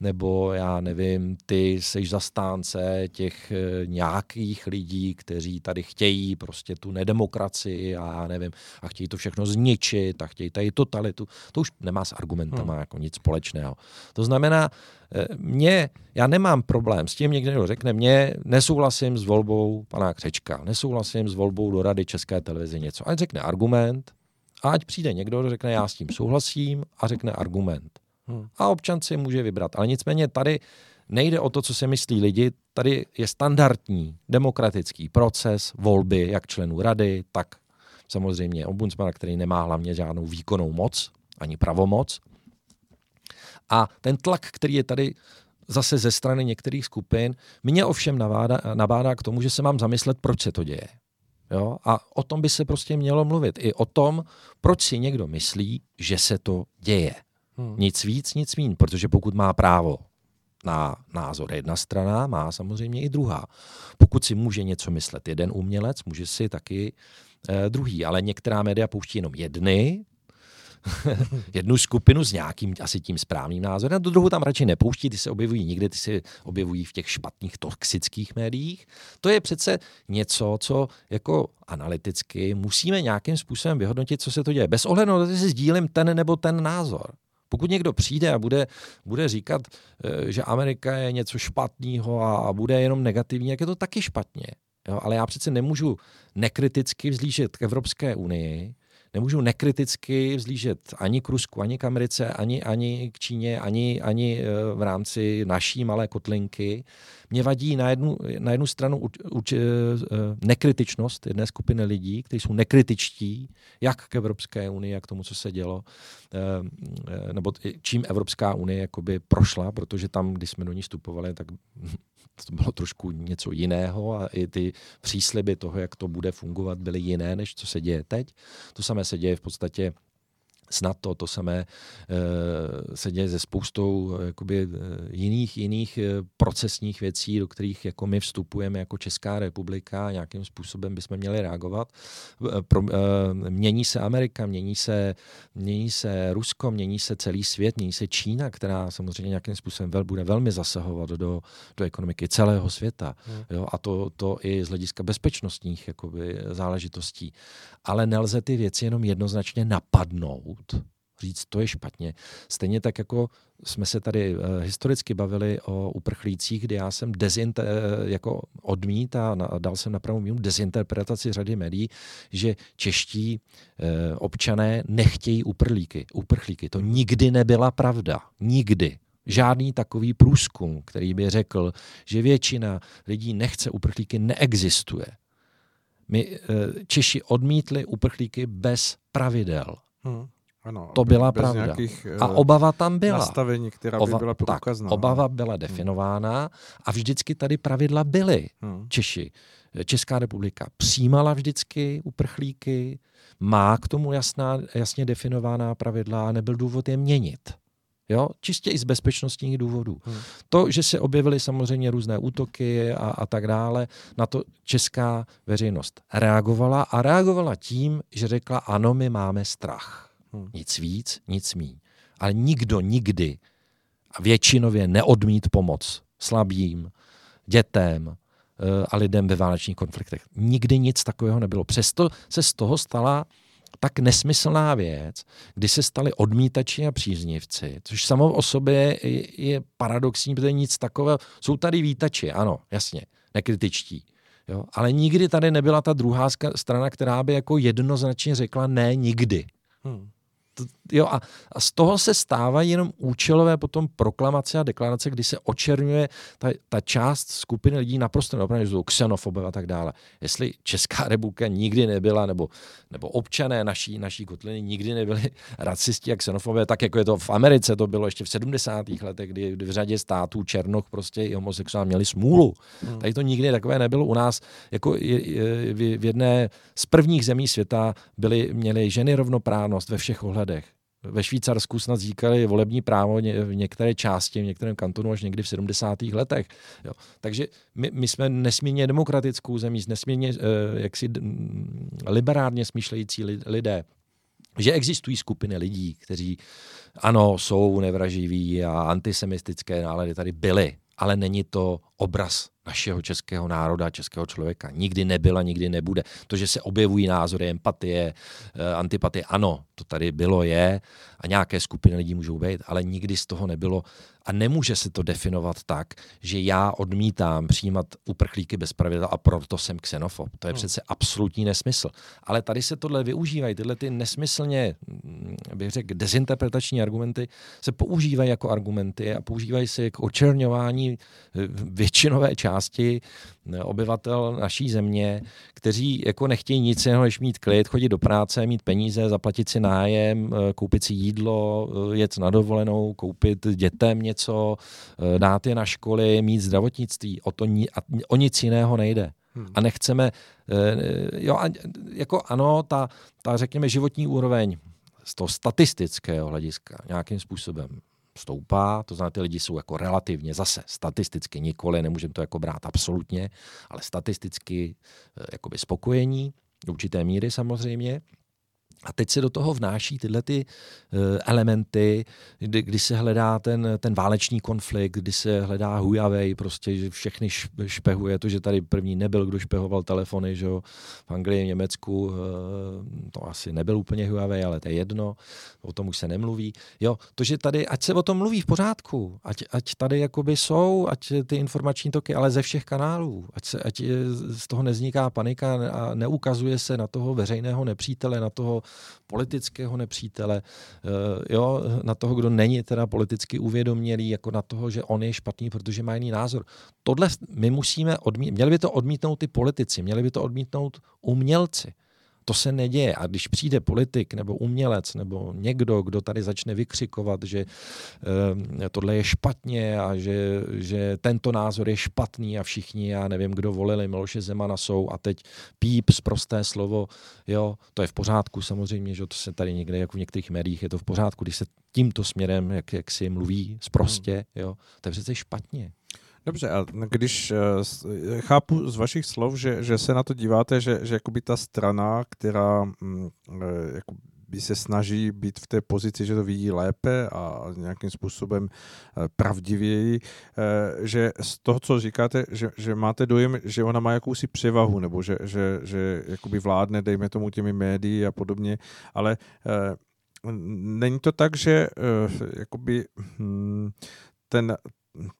nebo já nevím, ty jsi zastánce těch eh, nějakých lidí, kteří tady chtějí prostě tu nedemokracii a já nevím, a chtějí to všechno zničit a chtějí tady totalitu. To už nemá s argumentama hmm. jako nic společného. To znamená, mě, já nemám problém s tím, někdo řekne, mě nesouhlasím s volbou pana Křečka, nesouhlasím s volbou do Rady České televize něco. Ať řekne argument, a ať přijde někdo, kdo řekne, já s tím souhlasím a řekne argument. Hmm. A občan si může vybrat. Ale nicméně tady nejde o to, co si myslí lidi, tady je standardní demokratický proces volby jak členů rady, tak samozřejmě ombudsmana, který nemá hlavně žádnou výkonnou moc, ani pravomoc. A ten tlak, který je tady zase ze strany některých skupin, mě ovšem navádá, nabádá k tomu, že se mám zamyslet, proč se to děje. Jo? A o tom by se prostě mělo mluvit. I o tom, proč si někdo myslí, že se to děje. Hmm. Nic víc, nic mín, protože pokud má právo na názor jedna strana, má samozřejmě i druhá. Pokud si může něco myslet jeden umělec, může si taky eh, druhý, ale některá média pouští jenom jedny, [laughs] jednu skupinu s nějakým asi tím správným názorem, a do druhou tam radši nepouští, ty se objevují nikde, ty se objevují v těch špatných toxických médiích. To je přece něco, co jako analyticky musíme nějakým způsobem vyhodnotit, co se to děje. Bez ohledu na to, jestli sdílím ten nebo ten názor. Pokud někdo přijde a bude, bude říkat, eh, že Amerika je něco špatného a bude jenom negativní, jak je to taky špatně. Jo, ale já přece nemůžu nekriticky vzlížet k Evropské unii, nemůžu nekriticky vzlížet ani k Rusku, ani k Americe, ani, ani k Číně, ani, ani eh, v rámci naší malé kotlinky. Mě vadí na jednu, na jednu stranu uč, uč, eh, nekritičnost jedné skupiny lidí, kteří jsou nekritičtí, jak k Evropské unii, jak k tomu, co se dělo, eh, nebo čím Evropská unie jakoby prošla, protože tam, když jsme do ní vstupovali, tak to bylo trošku něco jiného a i ty přísliby toho, jak to bude fungovat, byly jiné, než co se děje teď. To samé se děje v podstatě snad to, to samé eh, se děje se spoustou eh, jakoby, eh, jiných, jiných procesních věcí, do kterých jako my vstupujeme jako Česká republika a nějakým způsobem bychom měli reagovat. Pro, mění se Amerika, mění se, mění se Rusko, mění se celý svět, mění se Čína, která samozřejmě nějakým způsobem vel, bude velmi zasahovat do, do ekonomiky celého světa. Hmm. Jo, a to, to i z hlediska bezpečnostních jakoby, záležitostí. Ale nelze ty věci jenom jednoznačně napadnout říct, to je špatně. Stejně tak, jako jsme se tady uh, historicky bavili o uprchlících, kdy já jsem dezinter, uh, jako odmít a dal jsem na pravou míru dezinterpretaci řady médií, že čeští uh, občané nechtějí uprchlíky. uprchlíky. To nikdy nebyla pravda. Nikdy. Žádný takový průzkum, který by řekl, že většina lidí nechce uprchlíky, neexistuje. My Češi odmítli uprchlíky bez pravidel. Hmm. Ano, to byla pravda. Nějakých, a eh, obava tam byla. Nastavení, která by byla průkazná. Tak, obava byla definována a vždycky tady pravidla byly. Hmm. Češi, Česká republika přijímala vždycky uprchlíky, má k tomu jasná, jasně definovaná pravidla a nebyl důvod je měnit. Jo? Čistě i z bezpečnostních důvodů. Hmm. To, že se objevily samozřejmě různé útoky a, a tak dále, na to česká veřejnost reagovala a reagovala tím, že řekla, ano, my máme strach. Hmm. Nic víc, nic míň. Ale nikdo nikdy a většinově neodmít pomoc slabým, dětem eh, a lidem ve válečných konfliktech. Nikdy nic takového nebylo. Přesto se z toho stala tak nesmyslná věc, kdy se stali odmítači a příznivci, což samo o sobě je, je paradoxní, protože nic takového. Jsou tady vítači, ano, jasně, nekritičtí. Jo? Ale nikdy tady nebyla ta druhá strana, která by jako jednoznačně řekla ne nikdy. Hmm to, jo, a, a z toho se stávají jenom účelové potom proklamace a deklarace, kdy se očerňuje ta, ta část skupiny lidí naprosto neopravdu, že jsou xenofobové a tak dále. Jestli Česká republika nikdy nebyla, nebo, nebo občané naší, naší kotliny nikdy nebyli [laughs] racisti a xenofobové, tak jako je to v Americe, to bylo ještě v 70. letech, kdy, kdy v řadě států Černoch prostě i homosexuál měli smůlu. Hmm. Tady to nikdy takové nebylo u nás. Jako je, je, v jedné z prvních zemí světa byly, měly ženy rovnoprávnost ve všech ohledech. Ve Švýcarsku snad získali volební právo v některé části, v některém kantonu až někdy v 70. letech. Jo. Takže my, my jsme nesmírně demokratickou zemí, nesmírně uh, jaksi liberárně smýšlející lidé že existují skupiny lidí, kteří ano, jsou nevraživí a antisemitické nálady tady byly, ale není to obraz našeho českého národa, českého člověka. Nikdy nebyla, nikdy nebude. To, že se objevují názory, empatie, eh, antipatie, ano, to tady bylo, je a nějaké skupiny lidí můžou být, ale nikdy z toho nebylo a nemůže se to definovat tak, že já odmítám přijímat uprchlíky bez pravidla a proto jsem xenofob. To je hmm. přece absolutní nesmysl. Ale tady se tohle využívají, tyhle ty nesmyslně, hm, bych řekl, dezinterpretační argumenty se používají jako argumenty a používají se k očerňování eh, většinové části eh, obyvatel naší země, kteří jako nechtějí nic jiného, než mít klid, chodit do práce, mít peníze, zaplatit si nájem, eh, koupit si jídlo, jet na dovolenou, koupit dětem něco, dát je na školy, mít zdravotnictví. O, to, o nic jiného nejde. Hmm. A nechceme, jo, a, jako ano, ta, ta, řekněme, životní úroveň z toho statistického hlediska nějakým způsobem stoupá, to znamená, ty lidi jsou jako relativně zase statisticky nikoli, nemůžeme to jako brát absolutně, ale statisticky eh, jakoby spokojení, do určité míry samozřejmě, A teď se do toho vnáší tyhle ty uh, elementy, kdy, kdy se hledá ten, ten válečný konflikt, kdy se hledá Huawei, prostě, že všechny špehuje to, že tady první nebyl, kdo špehoval telefony, že jo, v Anglii, Německu, uh, to asi nebyl úplně Huawei, ale to je jedno, o tom už se nemluví. Jo, to, že tady, ať se o tom mluví v pořádku, ať, ať tady jakoby jsou, ať ty informační toky, ale ze všech kanálů, ať, se, ať z toho nezniká panika a neukazuje se na toho veřejného nepřítele, na toho politického nepřítele, eh, jo, na toho, kdo není teda politicky uvědomělý, jako na toho, že on je špatný, protože má jiný názor. Tohle my musíme odmítnout, měli by to odmítnout ty politici, měli by to odmítnout umělci. To se neděje. A když přijde politik nebo umělec nebo někdo, kdo tady začne vykřikovat, že e, tohle je špatně a že, že tento názor je špatný a všichni, já nevím, kdo volili Miloše Zemana jsou a teď píp z prosté slovo, jo, to je v pořádku samozřejmě, že to se tady někde, jako v některých médiích, je to v pořádku, když se tímto směrem, jak, jak si mluví zprostě, jo, to je přece špatně. Dobře, a když eh, chápu z vašich slov, že, že se na to díváte, že, že jakoby ta strana, která mm, eh, jako by se snaží být v té pozici, že to vidí lépe a nějakým způsobem eh, pravdivěji, že z toho, co říkáte, že, že máte dojem, že ona má jakousi převahu, nebo že, že, že jakoby vládne, dejme tomu těmi médií a podobně, ale není to tak, že jakoby hm, ten,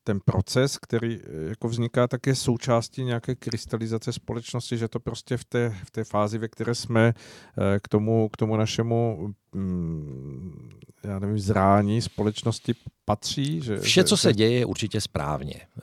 ten proces, který eh, jako vzniká, tak je součástí nějaké krystalizace společnosti, že to prostě v té, v té fázi, ve které jsme eh, k tomu, k tomu našemu mm, já nevím, zrání společnosti patří? Že, Vše, co se děje, je určitě správně. Eh,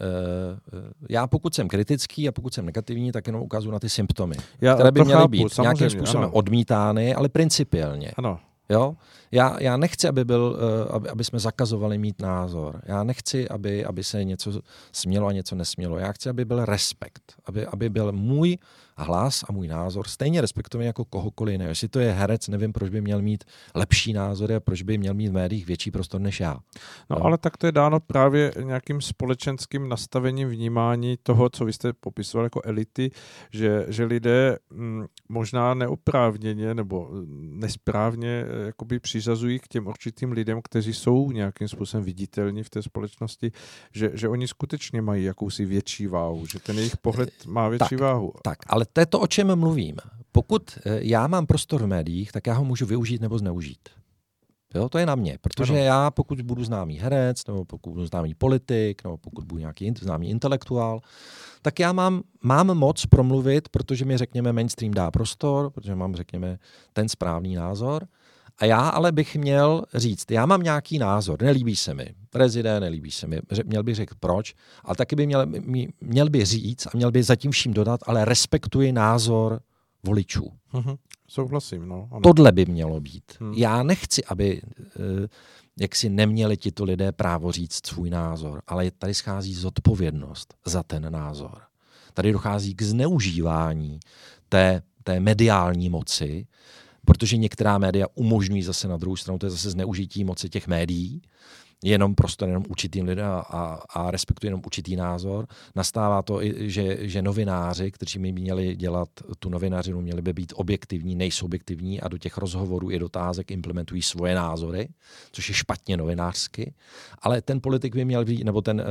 já pokud jsem kritický a pokud jsem negativní, tak jenom ukazuju na ty symptomy, já které by měly chápu, být nějakým způsobem ano. odmítány, ale principiálně. Ano. Jo? Já, já nechci, aby, byl, uh, aby, aby jsme zakazovali mít názor. Já nechci, aby, aby se něco smělo a něco nesmělo. Já chci, aby byl respekt. Aby, aby byl můj hlas a můj názor stejně respektovaný jako kohokoliv jiného. Jestli to je herec, nevím, proč by měl mít lepší názory a proč by měl mít v médiích větší prostor než já. No, no ale tak to je dáno právě nějakým společenským nastavením vnímání toho, co vy jste popisoval jako elity, že, že lidé m, mm, možná neoprávněně nebo nesprávně eh, jakoby přiřazují k těm určitým lidem, kteří jsou nějakým způsobem viditelní v té společnosti, že, že oni skutečně mají jakousi větší váhu, že ten jejich pohled má větší tak, váhu. Tak, ale to je to, o čem mluvím. Pokud eh, já mám prostor v médiích, tak já ho můžu využít nebo zneužít. Jo, to je na mě, protože ano. já, pokud budu známý herec, nebo pokud budu známý politik, nebo pokud budu nějaký známý intelektuál, tak já mám, mám moc promluvit, protože mi, řekněme, mainstream dá prostor, protože mám, řekněme, ten správný názor. A já ale bych měl říct, já mám nějaký názor, nelíbí se mi prezident, nelíbí se mi, měl by řekl proč, ale taky by měl, měl by říct a měl by zatím vším dodat, ale respektuji názor voličů. Mm-hmm. Souhlasím, no. Ano. Tohle by mělo být. Hmm. Já nechci, aby eh, jak si neměli tito lidé právo říct svůj názor, ale tady schází zodpovědnost za ten názor. Tady dochází k zneužívání té, té mediální moci, protože některá média umožňují zase na druhou stranu, to je zase zneužití moci těch médií, jenom prostor jenom určitým lidem a, a respektuje jenom určitý názor. Nastává to, i, že, že novináři, kteří by měli dělat tu novinářinu, měli by být objektivní, nejsou objektivní a do těch rozhovorů i dotázek implementují svoje názory, což je špatně novinářsky. Ale ten politik by měl být, nebo ten,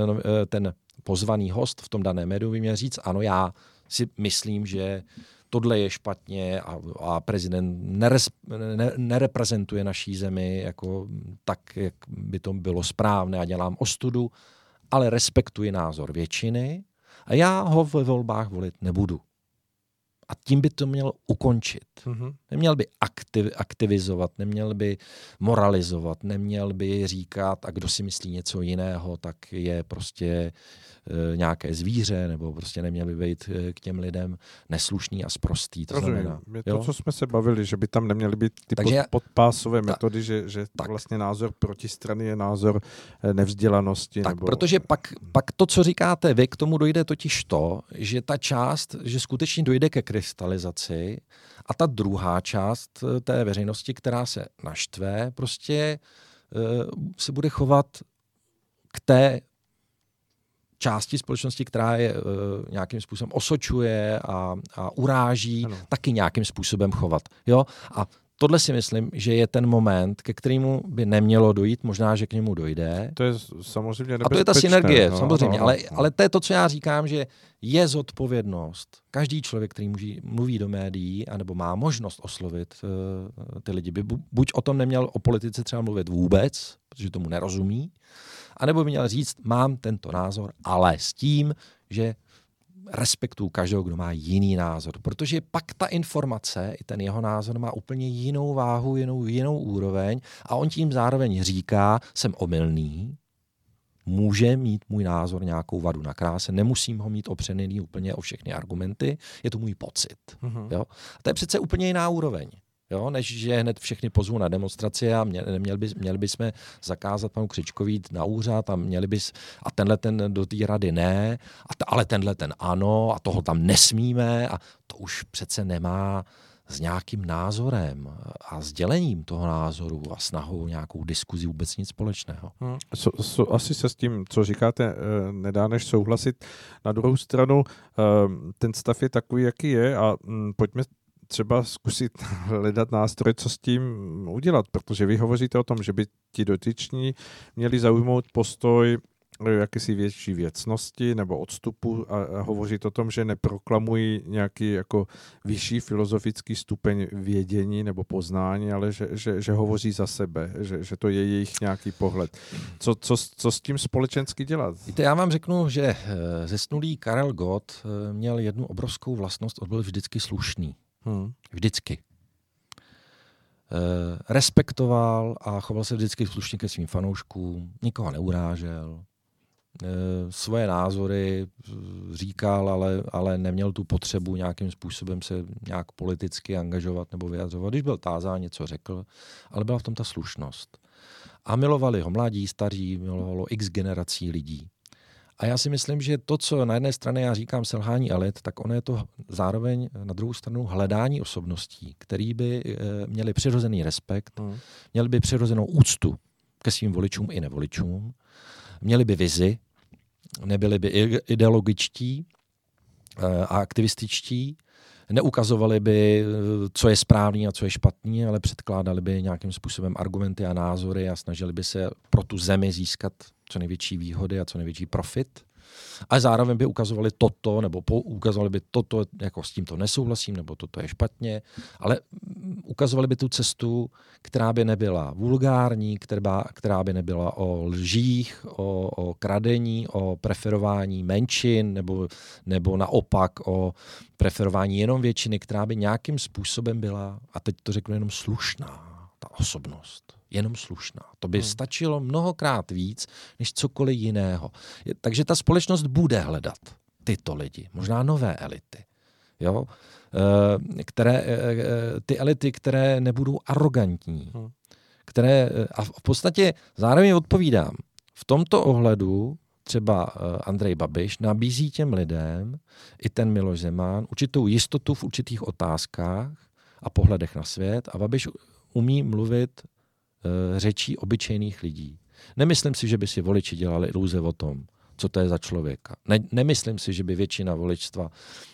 ten pozvaný host v tom daném médiu by měl říct, ano, já si myslím, že tohle je špatně a, a prezident neres, ne, nereprezentuje naší zemi jako tak, jak by to bylo správné a dělám ostudu, ale respektuji názor většiny a já ho ve volbách volit nebudu. A tím by to měl ukončit. Mm-hmm. Neměl by aktiv, aktivizovat, neměl by moralizovat, neměl by říkat, a kdo si myslí něco jiného, tak je prostě e, nějaké zvíře, nebo prostě neměl by být e, k těm lidem neslušný a sprostý. To Rozumím. Znamená, je to, jo? co jsme se bavili, že by tam neměly být ty Takže, pod, podpásové ta, metody, že, že tak, vlastně názor protistrany je názor e, nevzdělanosti. Tak, nebo... protože pak, pak to, co říkáte vy, k tomu dojde totiž to, že ta část, že skutečně dojde ke krystalizaci a ta druhá část eh, té veřejnosti, která se naštve, prostě uh, se bude chovat k té části společnosti, která je uh, nějakým způsobem osočuje a, a uráží, ano. taky nějakým způsobem chovat. Jo? A tohle si myslím, že je ten moment, ke kterému by nemělo dojít, možná, že k němu dojde. To je samozřejmě A to je ta synergie, no, samozřejmě. No, ale, no. ale to je to, co já říkám, že je zodpovědnost. Každý člověk, který může, mluví do médií, anebo má možnost oslovit uh, ty lidi, by buď o tom neměl o politice třeba mluvit vůbec, protože tomu nerozumí, anebo by měl říct, mám tento názor, ale s tím, že respektuju každého, kdo má jiný názor, protože pak ta informace, i ten jeho názor má úplně jinou váhu, jinou, jinou úroveň a on tím zároveň říká, jsem omylný, může mít můj názor nějakou vadu na kráse, nemusím ho mít opřený úplně o všechny argumenty, je to můj pocit. Mm-hmm. Jo? A to je přece úplně jiná úroveň jo, než že hned všechny pozvu na demonstraci a měli, měli, by, měli bychom zakázat panu Křičkovi jít na úřad a měli bys, a tenhle ten do té rady ne, a t, ale tenhle ten ano a toho tam nesmíme a to už přece nemá s nějakým názorem a sdělením toho názoru a snahou nějakou diskuzi vůbec nic společného. Hmm. So, so, asi se s tím, co říkáte, eh, nedá než souhlasit. Na druhou stranu, eh, ten stav je takový, jaký je a hm, pojďme třeba zkusit [laughs] hledat nástroj, co s tím udělat, protože vy hovoříte o tom, že by ti dotyční měli zaujmout postoj eh, jakési větší věcnosti nebo odstupu a, a hovořit o tom, že neproklamují nějaký jako vyšší filozofický stupeň vědění nebo poznání, ale že, že, že hovoří za sebe, že, že to je jejich nějaký pohled. Co, co, co s tím společensky dělat? Víte, já vám řeknu, že eh, zesnulý Karel Gott eh, měl jednu obrovskou vlastnost, on byl vždycky slušný. Hmm. Vždycky. E, respektoval a choval se vždycky slušně ke svým fanouškům, nikoho neurážel, e, svoje názory říkal, ale, ale neměl tu potřebu nějakým způsobem se nějak politicky angažovat nebo vyjadřovat. Když byl tázán, něco řekl, ale byla v tom ta slušnost. A milovali ho mladí, staří, milovalo x generací lidí. A já si myslím, že to, co na jedné straně já říkám selhání elit, tak ono je to zároveň na druhou stranu hledání osobností, který by e, měli přirozený respekt, hmm. měli by přirozenou úctu ke svým voličům i nevoličům, měli by vizi, nebyli by ideologičtí e, a aktivističtí, neukazovali by, co je správný a co je špatný, ale předkládali by nějakým způsobem argumenty a názory a snažili by se pro tu zemi získat co největší výhody a co největší profit. A zároveň by ukazovali toto, nebo ukazovali by toto, jako s tímto nesouhlasím, nebo toto je špatně, ale ukazovali by tu cestu, která by nebyla vulgární, která, která by nebyla o lžích, o, o kradení, o preferování menšin, nebo, nebo naopak o preferování jenom většiny, která by nějakým způsobem byla, a teď to řeknu jenom slušná, ta osobnost jenom slušná. To by hmm. stačilo mnohokrát víc než cokoliv jiného. Takže ta společnost bude hledat tyto lidi, možná nové elity. Jo? E, které, e, ty elity, které nebudou arrogantní. Hmm. Které, a v podstatě zároveň odpovídám. V tomto ohledu třeba Andrej Babiš nabízí těm lidem, i ten Miloš Zeman, určitou jistotu v určitých otázkách a pohledech na svět a Babiš umí mluvit Eh, řečí obyčejných lidí. Nemyslím si, že by si voliči dělali iluze o tom, co to je za člověka. Ne, nemyslím si, že by většina voličstva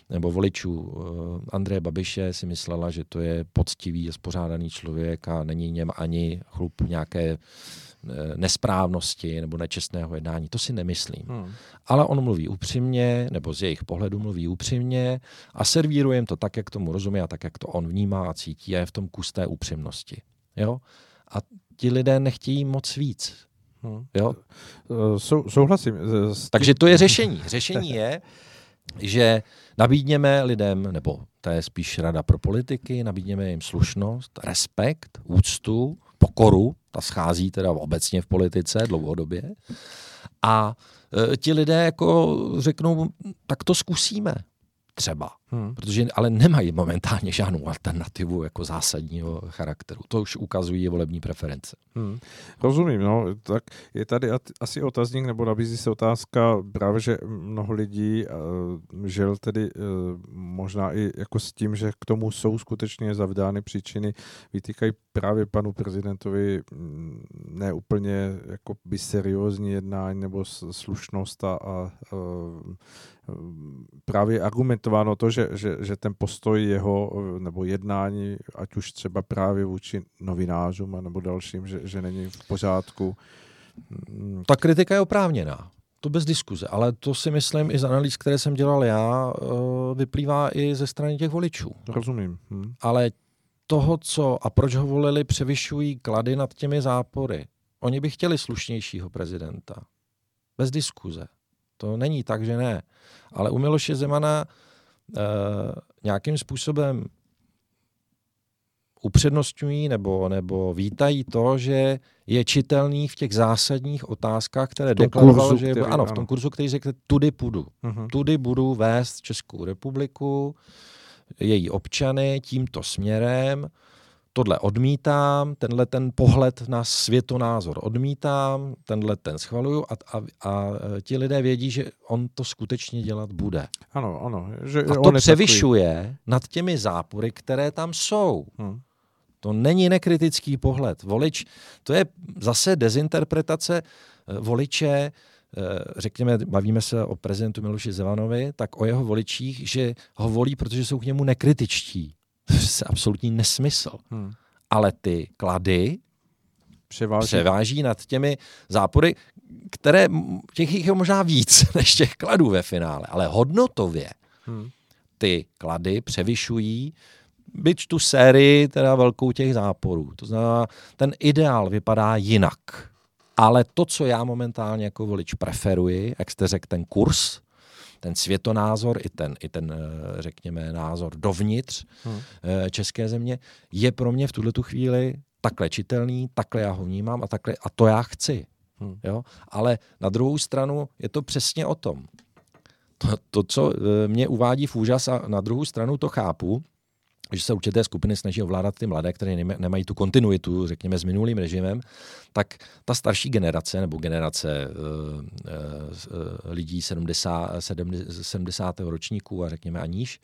nebo voličů uh, Andreje Babiše si myslela, že to je poctivý a spořádaný člověk a není něm ani chlup nějaké uh, nesprávnosti nebo nečestného jednání. To si nemyslím. Hmm. Ale on mluví upřímně, nebo z jejich pohledu mluví upřímně a servíruje jim to tak, jak tomu rozumí a tak, jak to on vnímá a cítí a je v tom kus té upřímnosti. Jo? A ti lidé nechtějí moc víc. Hmm. Jo? Sou, souhlasím. Takže to je řešení. Řešení je, [laughs] že nabídněme lidem, nebo to je spíš rada pro politiky, nabídněme jim slušnost, respekt, úctu, pokoru, ta schází teda obecně v politice dlouhodobě. A e, ti lidé jako řeknou, tak to zkusíme třeba. Hmm. Protože ale nemají momentálně žádnou alternativu jako zásadního charakteru. To už ukazují volební preference. Hmm. Rozumím, no. Tak je tady asi otazník, nebo nabízí se otázka právě, že mnoho lidí uh, žil tedy uh, možná i jako s tím, že k tomu jsou skutečně zavdány příčiny, vytýkají právě panu prezidentovi mm, ne úplně jako by seriózní jednání nebo slušnost a, a uh, právě argumentováno to, že že, že, že ten postoj jeho nebo jednání, ať už třeba právě vůči novinářům nebo dalším, že, že není v pořádku. Ta kritika je oprávněná. To bez diskuze, ale to si myslím i z analýz, které jsem dělal já, eh, vyplývá i ze strany těch voličů. Rozumím. Hm. Ale toho, co a proč ho volili, převyšují klady nad těmi zápory. Oni by chtěli slušnějšího prezidenta. Bez diskuze. To není tak, že ne. Ale u Miloše Zemana nějakým způsobem upřednostňují nebo, nebo vítají to, že je čitelný v těch zásadních otázkách, které deklaroval, kurzu, že je, který, ano, v tom kurzu, který řekl, tudy půjdu. Uh-huh. Tudy budu vést Českou republiku, její občany tímto směrem, tohle odmítám, tenhle ten pohled na světonázor odmítám, tenhle ten schvaluju a, a, a ti lidé vědí, že on to skutečně dělat bude. Ano, ano. Že a to převyšuje takový... nad těmi zápory, které tam jsou. Hmm. To není nekritický pohled. Volič, to je zase dezinterpretace eh, voliče, eh, řekněme, bavíme se o prezidentu Miloši Zevanovi, tak o jeho voličích, že ho volí, protože jsou k němu nekritičtí. Je absolutní nesmysl. Hmm. Ale ty klady převáží. převáží nad těmi zápory, které, těch je možná víc [laughs] než těch kladů ve finále, ale hodnotově hmm. ty klady převyšují byť tu sérii teda velkou těch záporů. To znamená, ten ideál vypadá jinak. Ale to, co já momentálně jako volič preferuji, jak jste řekl, ten kurz, ten světonázor i ten, i ten eh, řekněme, názor dovnitř hmm. Eh, české země, je pro mě v tuhle tu chvíli takhle čitelný, takhle já ho vnímám a, takhle, a to já chci. Hmm. Jo? Ale na druhou stranu je to přesně o tom. To, to, co eh, mě uvádí v úžas a na druhou stranu to chápu, že se určité skupiny snaží ovládat ty mladé, které nemají tu kontinuitu, řekněme, s minulým režimem, tak ta starší generace nebo generace uh, uh, lidí 70, 70. ročníků a řekněme a níž,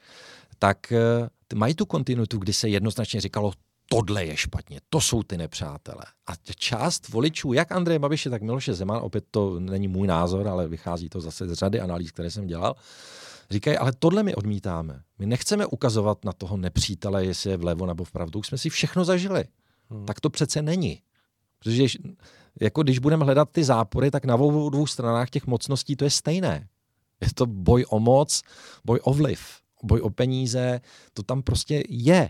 tak uh, mají tu kontinuitu, kdy se jednoznačně říkalo, tohle je špatně, to jsou ty nepřátelé. A část voličů, jak Andreje Babiše, tak Miloše Zeman, opět to není můj názor, ale vychází to zase z řady analýz, které jsem dělal, říkají, ale tohle my odmítáme. My nechceme ukazovat na toho nepřítele, jestli je vlevo nebo vpravo. Už jsme si všechno zažili. Hmm. Tak to přece není. Protože jako když budeme hledat ty zápory, tak na obou dvou stranách těch mocností to je stejné. Je to boj o moc, boj o vliv, boj o peníze, to tam prostě je.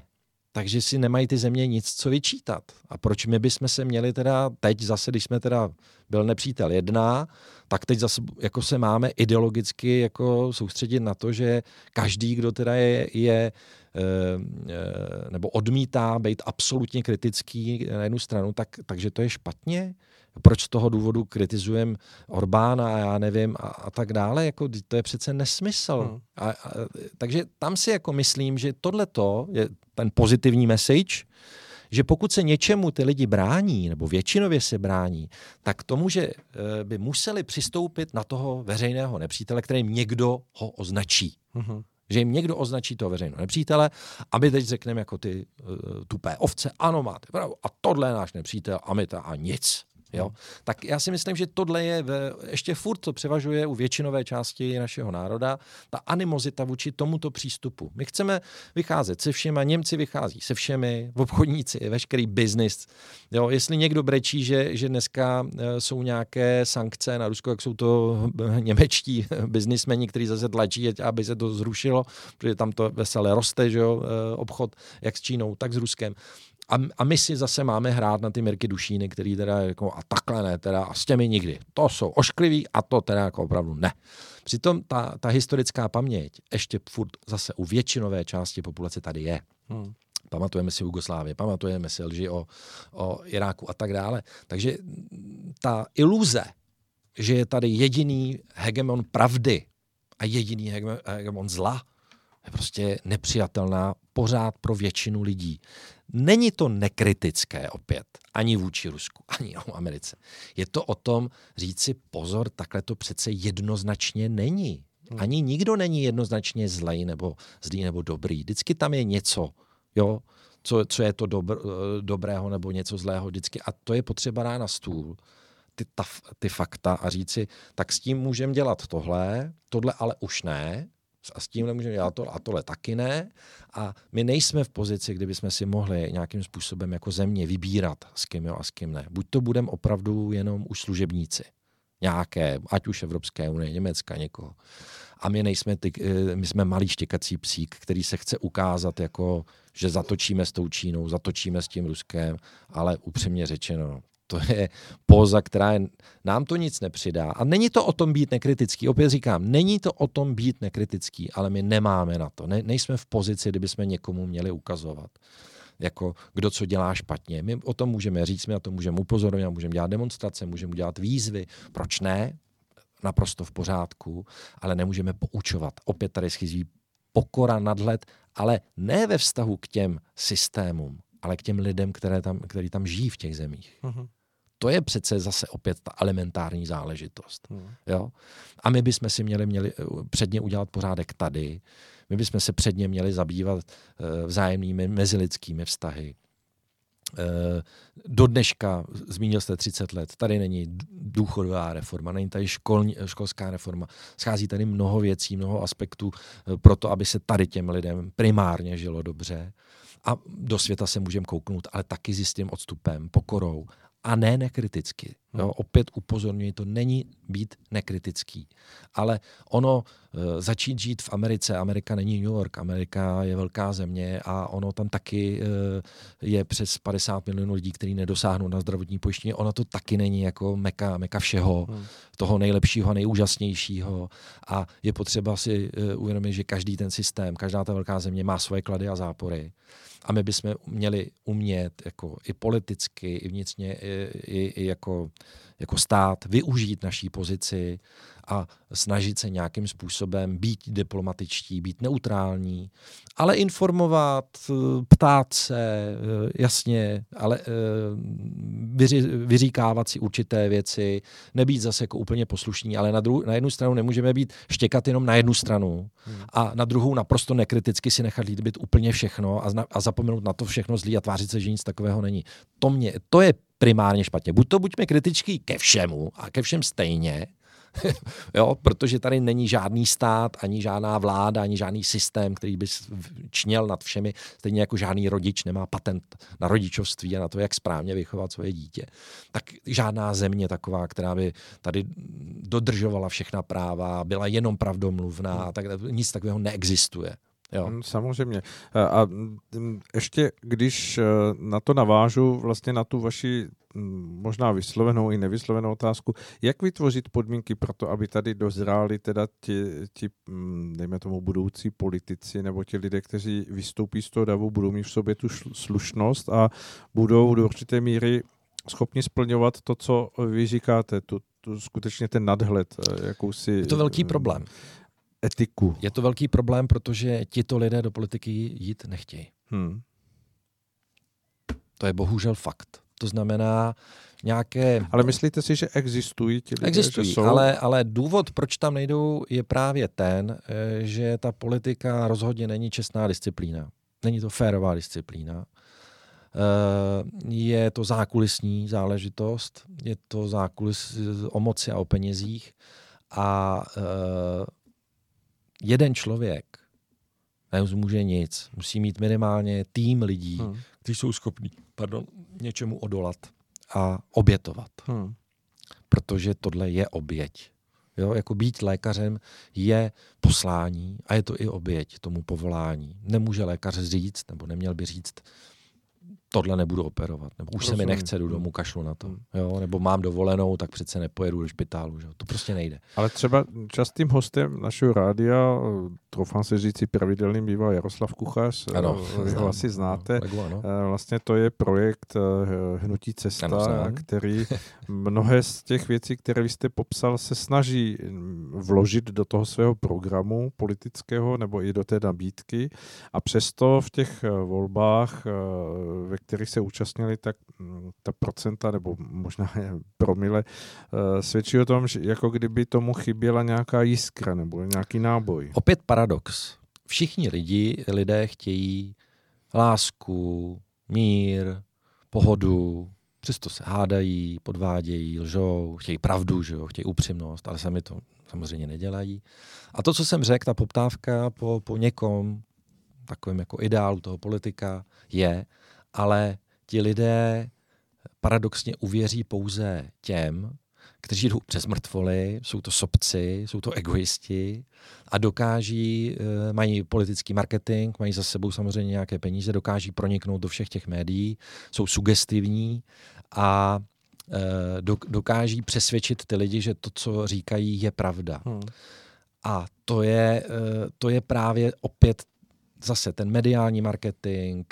Takže si nemají ty země nic co vyčítat. A proč my bychom se měli teda teď zase, když jsme teda byl nepřítel jedna, tak teď zase jako se máme ideologicky jako soustředit na to, že každý, kdo teda je, je eh, eh, nebo odmítá být absolutně kritický na jednu stranu, tak, takže to je špatně? Proč z toho důvodu kritizujeme Orbána a já nevím a, a tak dále? Jako, to je přece nesmysl. Hmm. A, a, takže tam si jako myslím, že tohle je ten pozitivní message, že pokud se něčemu ty lidi brání, nebo většinově se brání, tak tomu, že eh, by museli přistoupit na toho veřejného nepřítele, kterým někdo ho označí. Uh-huh. Že jim někdo označí toho veřejného nepřítele a my teď řekneme jako ty uh, tupé ovce, ano, máte pravdu, a tohle je náš nepřítel a my to a nic. Jo? Hmm. Tak já si myslím, že tohle je ve, ještě furt, co převažuje u většinové části našeho národa, ta animozita vůči tomuto přístupu. My chceme vycházet se všemi, Němci vychází se všemi, obchodníci, veškerý biznis. Jo? Jestli někdo brečí, že, že dneska e, jsou nějaké sankce na Rusko, jak jsou to němečtí biznismeni, kteří zase tlačí, aby se to zrušilo, protože tam to veselé roste, že jo? Obchod jak s Čínou, tak s Ruskem. A, a my si zase máme hrát na ty Mirky Dušíny, který teda jako a takhle ne, teda a s těmi nikdy. To jsou oškliví a to teda jako opravdu ne. Přitom ta, ta historická paměť ještě furt zase u většinové části populace tady je. Hmm. Pamatujeme si Jugoslávie, pamatujeme si lži o, o Iráku a tak dále. Takže ta iluze, že je tady jediný hegemon pravdy a jediný hegemon zla, je prostě nepřijatelná pořád pro většinu lidí. Není to nekritické opět, ani vůči Rusku, ani [laughs] o Americe. Je to o tom říct si pozor, takhle to přece jednoznačně není. Hmm. Ani nikdo není jednoznačně zlej nebo zlý nebo dobrý. Vždycky tam je něco, jo, co, co je to dobr, dobrého nebo něco zlého vždycky. A to je potřeba dát na stůl ty, ta, ty fakta a říct si, tak s tím můžeme dělat tohle, tohle ale už ne, a s tím nemůžeme dělat to a tohle taky ne. A my nejsme v pozici, kdyby jsme si mohli nějakým způsobem jako země vybírat, s kým jo a s kým ne. Buď to budeme opravdu jenom už služebníci. Nějaké, ať už Evropské unie, Německa, někoho. A my nejsme, ty, eh, my jsme malý štěkací psík, který se chce ukázat jako, že zatočíme s tou Čínou, zatočíme s tím Ruskem, ale upřímně řečeno, to je póza, která je, nám to nic nepřidá. A není to o tom být nekritický. Opět říkám, není to o tom být nekritický, ale my nemáme na to. Ne, nejsme v pozici, kdyby jsme někomu měli ukazovat jako kdo co dělá špatně. My o tom můžeme říct, my na to můžeme upozorňovat, můžeme dělat demonstrace, můžeme dělat výzvy. Proč ne? Naprosto v pořádku, ale nemůžeme poučovat. Opět tady schizí pokora, nadhled, ale ne ve vztahu k těm systémům, ale k těm lidem, které tam, který tam žijí v těch zemích. Uh-huh to je přece zase opět ta elementární záležitost. Hmm. Jo? A my bychom si měli, měli eh, předně udělat pořádek tady, my bychom se předně měli zabývat uh, vzájemnými mezilidskými vztahy. Uh, do dneška, zmínil jste 30 let, tady není důchodová reforma, není tady školní, školská reforma. Schází tady mnoho věcí, mnoho aspektů pro to, aby se tady těm lidem primárně žilo dobře. A do světa se můžeme kouknout, ale taky s jistým odstupem, pokorou a ne nekriticky. Jo, opět upozorňuji, to není být nekritický. Ale ono e, začít žít v Americe, Amerika není New York, Amerika je velká země a ono tam taky e, je přes 50 milionů lidí, kteří nedosáhnou na zdravotní pojištění. Ono to taky není jako meka, meka všeho, hmm. toho nejlepšího, nejúžasnějšího. A je potřeba si e, uvědomit, že každý ten systém, každá ta velká země má svoje klady a zápory. A my bychom měli umět jako i politicky, i vnitřně, i, i, i jako jako stát využít naší pozici a snažit se nějakým způsobem být diplomatičtí, být neutrální, ale informovat, ptát se, eh, jasně, ale eh, vyři, vyříkávat si určité věci, nebýt zase jako úplně poslušní, ale na, dru- na jednu stranu nemůžeme být štěkat jenom na jednu stranu hmm. a na druhou naprosto nekriticky si nechat líbit úplně všechno a, zna- a zapomenout na to všechno zlý a tvářit se, že nic takového není. To, mě, to je primárně špatně. Buď to buďme kritičtí ke všemu a ke všem stejně, [laughs] jo, protože tady není žádný stát, ani žádná vláda, ani žádný systém, který by čněl nad všemi, stejně jako žádný rodič nemá patent na rodičovství a na to, jak správně vychovat svoje dítě. Tak žádná země taková, která by tady dodržovala všechna práva, byla jenom pravdomluvná, tak nic takového neexistuje. Jo. Mm, samozřejmě. A mm, ještě, když e, na to navážu, vlastně na tu vaši mm, možná vyslovenou i nevyslovenou otázku, jak vytvořit podmínky pro to, aby tady dozráli teda ti, ti dejme tomu, budoucí politici nebo ti lidé, kteří vystoupí z toho davu, budou mít v sobě tu slušnost a budou do určité míry schopni splňovat to, co vy říkáte, tu, tu skutečně ten nadhled, e, jakousi... Je to velký problém etiku. Je to velký problém, protože tito lidé do politiky jít nechtějí. Hmm. To je bohužel fakt. To znamená nějaké... Ale myslíte si, že existují ti lidé? Existují, že jsou... ale, ale důvod, proč tam nejdou, je právě ten, eh, že ta politika rozhodně není čestná disciplína. Není to férová disciplína. Eh, je to zákulisní záležitost, je to zákulis o moci a o penězích a eh, jeden člověk nezmůže nic. Musí mít minimálně tým lidí, hmm. kteří jsou schopní pardon, něčemu odolat a obětovat. Hmm. Protože tohle je oběť. Jo, jako být lékařem je poslání a je to i oběť tomu povolání. Nemůže lékař říct, nebo neměl by říct, tohle nebudu operovat, nebo už Rozumím. se mi nechce, jdu domů, kašlu na to, hmm. jo, nebo mám dovolenou, tak přece nepojedu do špitálu, že? to prostě nejde. Ale třeba častým hostem našeho rádia, troufám se říct, pravidelným bývá Jaroslav Kuchař, ano, vy ho asi znáte, ano, ano. Eh, vlastně to je projekt eh, Hnutí cesta, ano, který [laughs] mnohé z těch věcí, které vy jste popsal, se snaží mm, vložit do toho svého programu politického nebo i do té nabídky a přesto v těch eh, volbách, ve kterých se účastnili, tak mm, ta procenta nebo možná promile eh, svědčí o tom, že jako kdyby tomu chyběla nějaká jiskra nebo nějaký náboj. Opět paradox. Všichni lidi, lidé chtějí lásku, mír, pohodu, Přesto se hádají, podvádějí, lžou, chtějí pravdu, že jo, chtějí upřímnost, ale sami to samozřejmě nedělají. A to, co jsem řekl, ta poptávka po, po někom, takovým jako ideálu toho politika, je, ale ti lidé paradoxně uvěří pouze těm, kteří jdou přes mrtvoly, jsou to sobci, jsou to egoisti a dokáží, eh, mají politický marketing, mají za sebou samozřejmě nějaké peníze, dokáží proniknout do všech těch médií, jsou sugestivní a eh, dokáží přesvědčit ty lidi, že to, co říkají, je pravda. Hmm. A to je, eh, to je právě opět zase ten mediální marketing,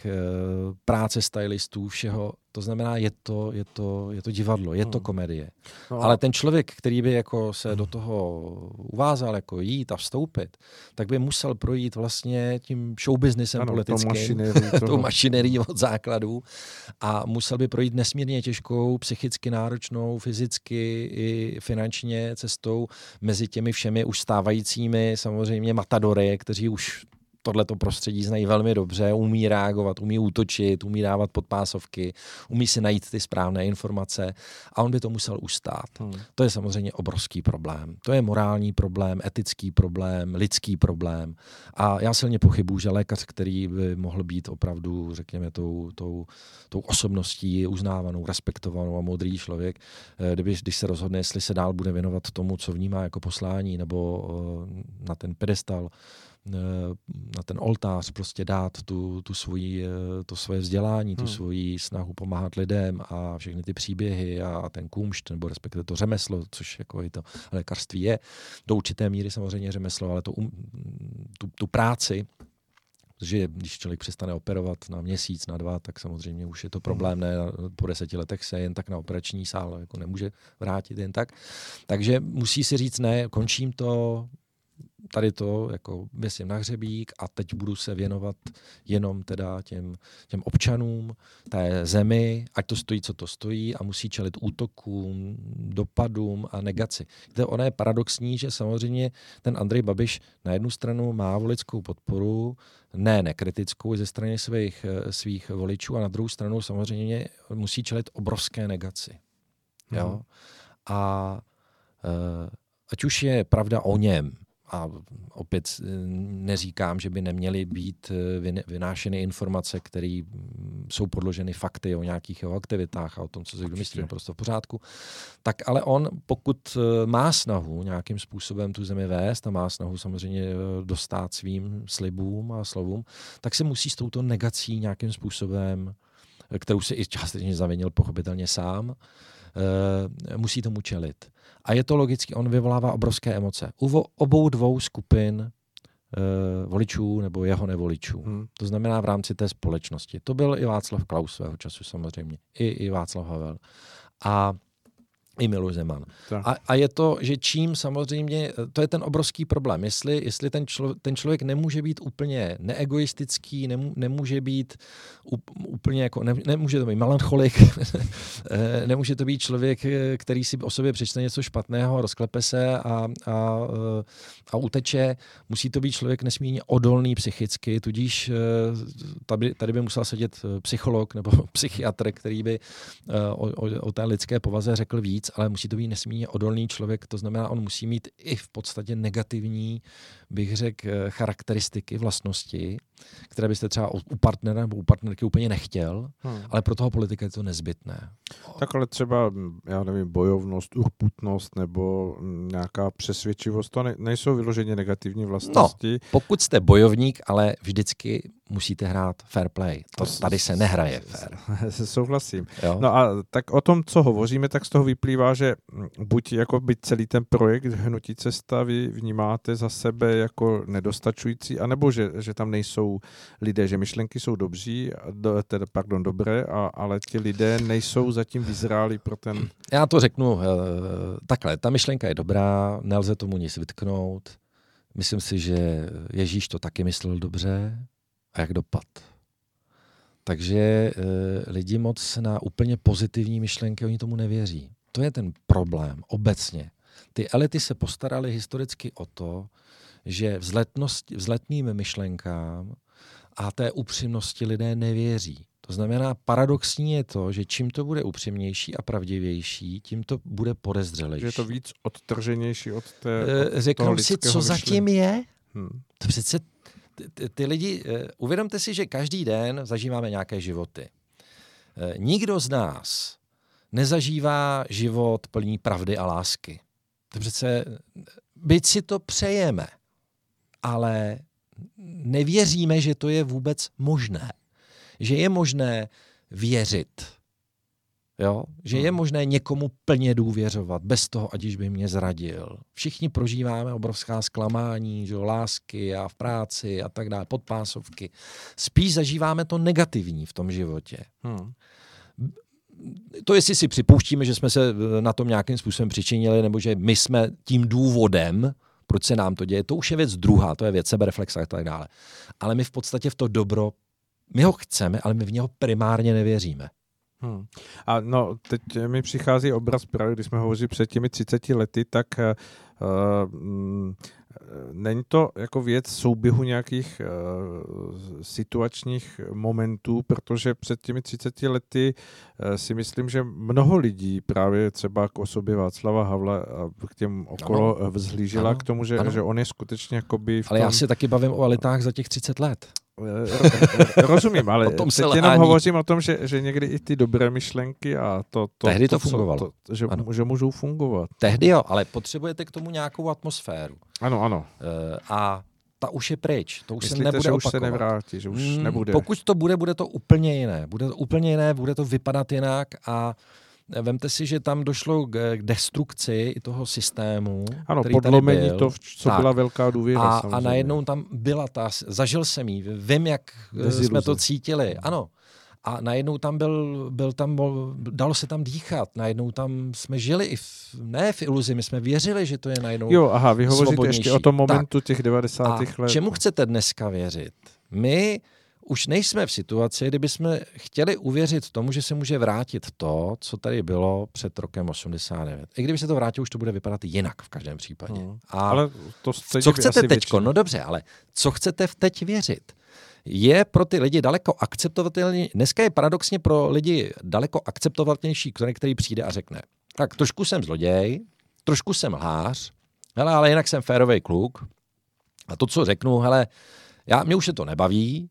práce stylistů, všeho to znamená, je to, je to, je to divadlo, je to hmm. komedie. No. Ale ten člověk, který by jako se do toho uvázal, jako jít a vstoupit, tak by musel projít vlastně tím showbiznesem politickým, [laughs] tou mašinerií od základů a musel by projít nesmírně těžkou, psychicky náročnou, fyzicky i finančně cestou mezi těmi všemi už stávajícími samozřejmě matadory, kteří už tohleto prostředí znají velmi dobře, umí reagovat, umí útočit, umí dávat podpásovky, umí si najít ty správné informace a on by to musel ustát. Hmm. To je samozřejmě obrovský problém. To je morální problém, etický problém, lidský problém. A já silně pochybuji, že lékař, který by mohl být opravdu, řekněme, tou, tou, tou osobností uznávanou, respektovanou a modrý člověk, eh, kdyby, když se rozhodne, jestli se dál bude věnovat tomu, co vnímá jako poslání, nebo eh, na ten pedestal na ten oltář prostě dát tu, tu svoji, eh, to svoje vzdělání, tu hmm. svoji snahu pomáhat lidem a všechny ty příběhy a ten kumšt, nebo respektive to řemeslo, což jako i to lékařství je, do určité míry samozřejmě řemeslo, ale to, um, tu, tu práci, protože když člověk přestane operovat na měsíc, na dva, tak samozřejmě už je to problém, ne, po deseti letech se jen tak na operační sál jako nemůže vrátit jen tak. Takže musí si říct, ne, končím to, tady to jako věsím na hřebík a teď budu se věnovat jenom teda těm, těm občanům, té zemi, ať to stojí, co to stojí a musí čelit útokům, dopadům a negaci. To ono je paradoxní, že samozřejmě ten Andrej Babiš na jednu stranu má voličskou podporu, ne nekritickou ze strany svých, svých voličů a na druhou stranu samozřejmě musí čelit obrovské negaci. Jo? Mm. A uh, ať už je pravda o něm, a opět eh, neříkám, že by neměly být eh, vynášeny informace, které mm, jsou podloženy fakty o nějakých jeho aktivitách a o tom, co si myslí, naprosto v pořádku. Tak ale on, pokud eh, má snahu nějakým způsobem tu zemi vést a má snahu samozřejmě dostat svým slibům a slovům, tak se musí s touto negací nějakým způsobem, kterou si i částečně zavinil pochopitelně sám, musí tomu čelit. A je to logicky, on vyvolává obrovské emoce. U obou dvou skupin uh, voličů nebo jeho nevoličů. Hmm. To znamená v rámci té společnosti. To byl i Václav Klaus svého času samozřejmě. I, i Václav Havel. A i Miloš Zeman. A, a je to, že čím samozřejmě, to je ten obrovský problém, jestli, jestli ten, člo, ten člověk nemůže být úplně neegoistický, nemů, nemůže být úplně jako, ne, nemůže to být melancholik, [laughs] eh, nemůže to být člověk, který si o sobě přečte něco špatného, rozklepe se a, a, a uteče, musí to být člověk nesmírně odolný psychicky, tudíž eh, tady, tady by musel sedět eh, psycholog nebo [laughs] psychiatr, který by o, o, o té lidské povaze řekl víc, ale musí to být nesmírně odolný člověk, to znamená, on musí mít i v podstatě negativní, bych řekl, eh, charakteristiky, vlastnosti, které byste třeba u partnera nebo u partnerky úplně nechtěl, hmm. ale pro toho politika je to nezbytné. Tak ale třeba, já nevím, bojovnost, urputnost nebo nějaká přesvědčivost, to ne, nejsou vyloženě negativní vlastnosti. No, pokud jste bojovník, ale vždycky musíte hrát fair play. To tady se nehraje fair. Souhlasím. Jo? No a tak o tom, co hovoříme, tak z toho vyplývá, že buď jako by celý ten projekt Hnutí cesta vy vnímáte za sebe jako nedostačující, anebo že, že tam nejsou lidé, že myšlenky jsou dobří, do, teda, pardon, dobré, a, ale ti lidé nejsou zatím vyzráli pro ten... Já to řeknu uh, takhle, ta myšlenka je dobrá, nelze tomu nic vytknout. Myslím si, že Ježíš to taky myslel dobře, a jak dopad. Takže e, lidi moc na úplně pozitivní myšlenky, oni tomu nevěří. To je ten problém obecně. Ty elity se postaraly historicky o to, že vzletným myšlenkám a té upřímnosti lidé nevěří. To znamená, paradoxní je to, že čím to bude upřímnější a pravdivější, tím to bude podezřelejší. Že je to víc odtrženější od té od Řeknou si, co zatím je? Hmm. To přece ty, ty lidi, uh, uvědomte si, že každý den zažíváme nějaké životy. Uh, nikdo z nás nezažívá život plný pravdy a lásky. To přece, byť si to přejeme, ale nevěříme, že to je vůbec možné. Že je možné věřit. Jo? Že je hmm. možné někomu plně důvěřovat, bez toho, aniž by mě zradil. Všichni prožíváme obrovská zklamání, že lásky a v práci a tak dále, podpásovky. Spíš zažíváme to negativní v tom životě. Hmm to jestli si připouštíme, že jsme se eh, na tom nějakým způsobem přičinili, nebo že my jsme tím důvodem, proč se nám to děje, to už je věc druhá, to je věc sebereflexe a tak dále. Ale my v podstatě v to dobro, my ho chceme, ale my v něho primárně nevěříme. Hmm. A no, teď mi přichází obraz právě, když jsme hovořili před těmi 30 lety, tak uh, Není to jako věc souběhu nějakých uh, situačních momentů, protože před těmi 30 lety uh, si myslím, že mnoho lidí právě třeba k osobě Václava Havla a k těm okolo ano. vzhlížela ano. k tomu, že, že on je skutečně jakoby... V tom... Ale já si taky bavím o elitách za těch 30 let. Rozumím, ale [laughs] tom teď jenom hovořím o tom, že, že někdy i ty dobré myšlenky a to... to Tehdy to, to fungovalo. To, že, že můžou fungovat. Tehdy jo, ale potřebujete k tomu nějakou atmosféru. Ano, ano. Uh, a ta už je pryč, to už Myslíte, se nebude že už opakovat. se nevrátí, že už mm, nebude. Pokud to bude, bude to úplně jiné. Bude to úplně jiné, bude to vypadat jinak a Vemte si, že tam došlo k, destrukci toho systému. Ano, který podlomení tady byl. to, co tak. byla velká důvěra. A, a najednou tam byla ta, zažil jsem ji, vím, jak Deziluze. jsme to cítili. Ano. A najednou tam byl, byl tam, dalo se tam dýchat, najednou tam jsme žili i v, ne v iluzi, my jsme věřili, že to je najednou Jo, aha, vy hovoříte ještě o tom momentu tak. těch 90. A let. čemu chcete dneska věřit? My už nejsme v situaci, kdyby jsme chtěli uvěřit tomu, že se může vrátit to, co tady bylo před rokem 89. I kdyby se to vrátilo, už to bude vypadat jinak v každém případě. Hmm. A ale to co chcete teď? No dobře, ale co chcete v teď věřit? Je pro ty lidi daleko akceptovatelnější, dneska je paradoxně pro lidi daleko akceptovatelnější, který, který přijde a řekne, tak trošku jsem zloděj, trošku jsem lhář, hele, ale jinak jsem férový kluk a to, co řeknu, hele, já, mě už se to nebaví,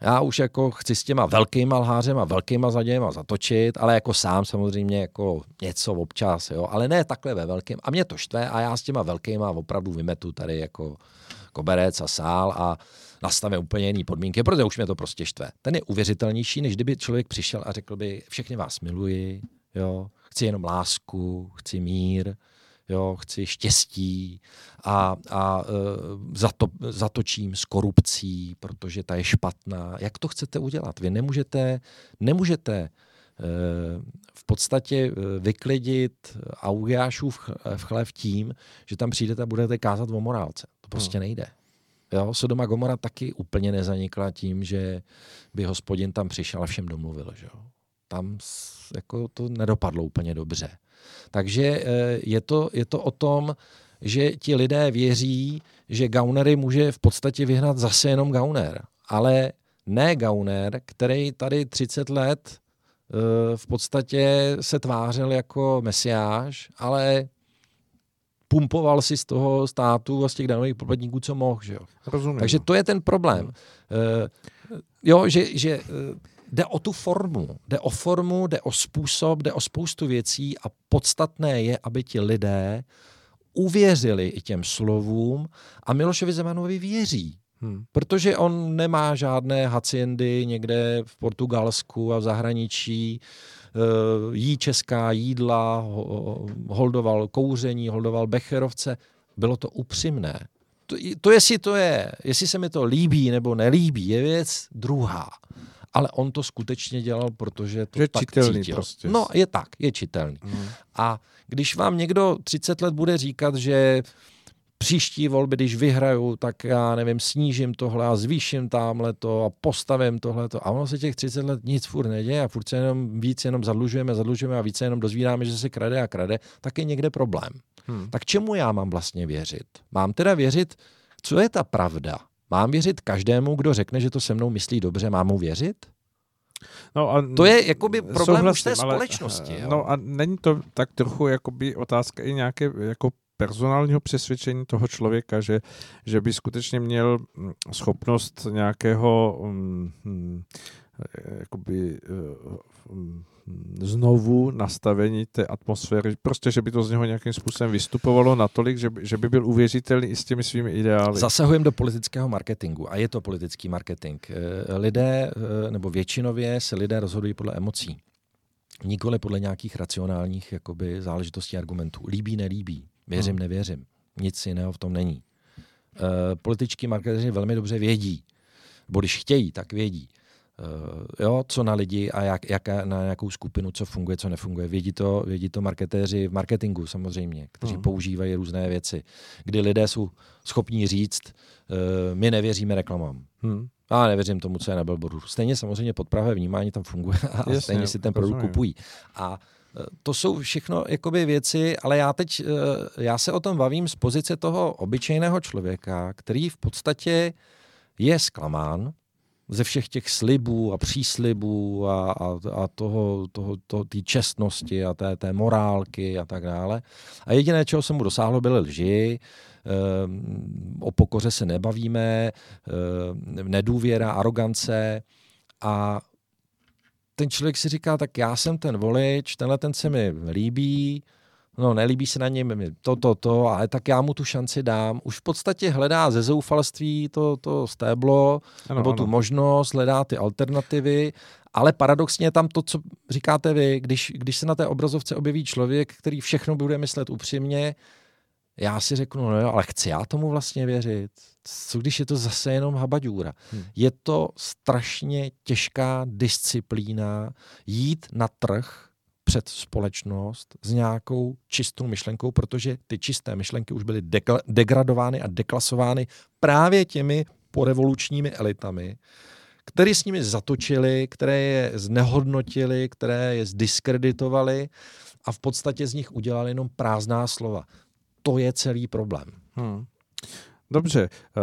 já už jako chci s těma velkýma lhářema, velkýma zadějema zatočit, ale jako sám samozřejmě jako něco občas, jo, ale ne takhle ve velkým. A mě to štve a já s těma velkýma opravdu vymetu tady jako koberec a sál a nastavím úplně jiné podmínky, protože už mě to prostě štve. Ten je uvěřitelnější, než kdyby člověk přišel a řekl by, všechny vás miluji, jo, chci jenom lásku, chci mír, jo, chci štěstí a, a e, zato, zatočím s korupcí, protože ta je špatná. Jak to chcete udělat? Vy nemůžete, nemůžete e, v podstatě e, vyklidit Augiášův chlév tím, že tam přijdete a budete kázat o morálce. To prostě hmm. nejde. Jo, Sodoma Gomora taky úplně nezanikla tím, že by hospodin tam přišel a všem domluvil. Že jo. Tam jako to nedopadlo úplně dobře. Takže eh, je to, je to o tom, že ti lidé věří, že Gaunery může v podstatě vyhnat zase jenom Gauner. Ale ne Gauner, který tady 30 let eh, v podstatě se tvářil jako mesiáš, ale pumpoval si z toho státu a z těch danových poplatníků, co mohl. Že jo? Rozumím. Takže to je ten problém. Uh, jo, že, že jde o tu formu, jde o formu, jde o způsob, jde o spoustu věcí a podstatné je, aby ti lidé uvěřili i těm slovům a Milošovi Zemanovi věří. Hmm. Protože on nemá žádné haciendy někde v Portugalsku a v zahraničí, eh, jí česká jídla, holdoval kouření, holdoval becherovce. Bylo to upřímné. To, to, jestli to je, jestli se mi to líbí nebo nelíbí, je věc druhá ale on to skutečně dělal, protože to je tak čitelný cítil. prostě. No, je tak, je čitelný. Mm. A když vám někdo 30 let bude říkat, že příští volby, když vyhraju, tak já nevím, snížím tohle a zvýším tamhle to a postavím tohle a ono se těch 30 let nic furt neděje a furt se jenom víc jenom zadlužujeme, zadlužujeme a více jenom dozvídáme, že se krade a krade, tak je někde problém. Hmm. Tak čemu já mám vlastně věřit? Mám teda věřit, co je ta pravda? Mám věřit každému, kdo řekne, že to se mnou myslí dobře, mám mu věřit? No a to je jakoby problém už té společnosti. Ale, no a není to tak trochu jakoby otázka i nějaké jako personálního přesvědčení toho člověka, že, že by skutečně měl mm, schopnost nějakého um, um, jakoby um, znovu nastavení té atmosféry, prostě, že by to z něho nějakým způsobem vystupovalo natolik, že by, že by byl uvěřitelný i s těmi svými ideály. Zasahujeme do politického marketingu a je to politický marketing. Eh, lidé, eh, nebo většinově se lidé rozhodují podle emocí. Nikoli podle nějakých racionálních jakoby, záležitostí argumentů. Líbí, nelíbí. Věřím, hmm. nevěřím. Nic jiného v tom není. Uh, političtí marketéři velmi dobře vědí, nebo když chtějí, tak vědí, jo, co na lidi a jak, jak, na nějakou skupinu, co funguje, co nefunguje. Vědí to, vědí to marketéři v marketingu samozřejmě, kteří hmm. používají různé věci, kdy lidé jsou schopní říct, uh, my nevěříme reklamám. Hmm. A nevěřím tomu, co je na billboardu. Stejně samozřejmě podpravé vnímání tam funguje [laughs] a Jasně, stejně si ten produkt kupují. A to jsou všechno jakoby věci, ale já teď, eh, já se o tom bavím z pozice toho obyčejného člověka, který v podstatě je zklamán ze všech těch slibů a příslibů a, a, a toho, toho, toho, té čestnosti a té, té morálky a tak dále. A jediné, čeho jsem mu dosáhlo, byly lži, eh, o pokoře se nebavíme, eh, nedůvěra, arogance. A ten člověk si říká, tak já jsem ten volič, tenhle ten se mi líbí, no nelíbí se na něm to, to, to, ale tak já mu tu šanci dám. Už v podstatě hledá ze zoufalství to, to stéblo, ano, nebo ano. tu možnost, hledá ty alternativy, ale paradoxně je tam to, co říkáte vy, když, když se na té obrazovce objeví člověk, který všechno bude myslet upřímně, já si řeknu, no jo, ale chci já tomu vlastně věřit. Co když je to zase jenom habaďůra? Hmm. Je to strašně těžká disciplína jít na trh před společnost s nějakou čistou myšlenkou, protože ty čisté myšlenky už byly dekla- degradovány a deklasovány právě těmi porevolučními elitami, které s nimi zatočili, které je znehodnotili, které je zdiskreditovali a v podstatě z nich udělali jenom prázdná slova to je celý problém. Hmm. Dobře, uh,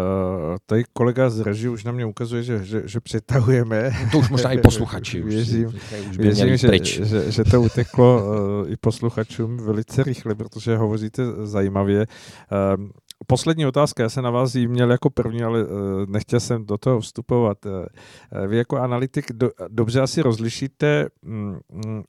tady kolega z reži už na mě ukazuje, že, že, že přetahujeme. To už možná i [laughs] posluchači. Už věřím, už věřím že, že, že to uteklo uh, i posluchačům velice rychle, protože hovoříte zajímavě. Uh, Poslední otázka, já jsem na vás jí měl jako první, ale uh, nechtěl jsem do toho vstupovat. Uh, vy jako analytik do, dobře asi rozlišíte, um,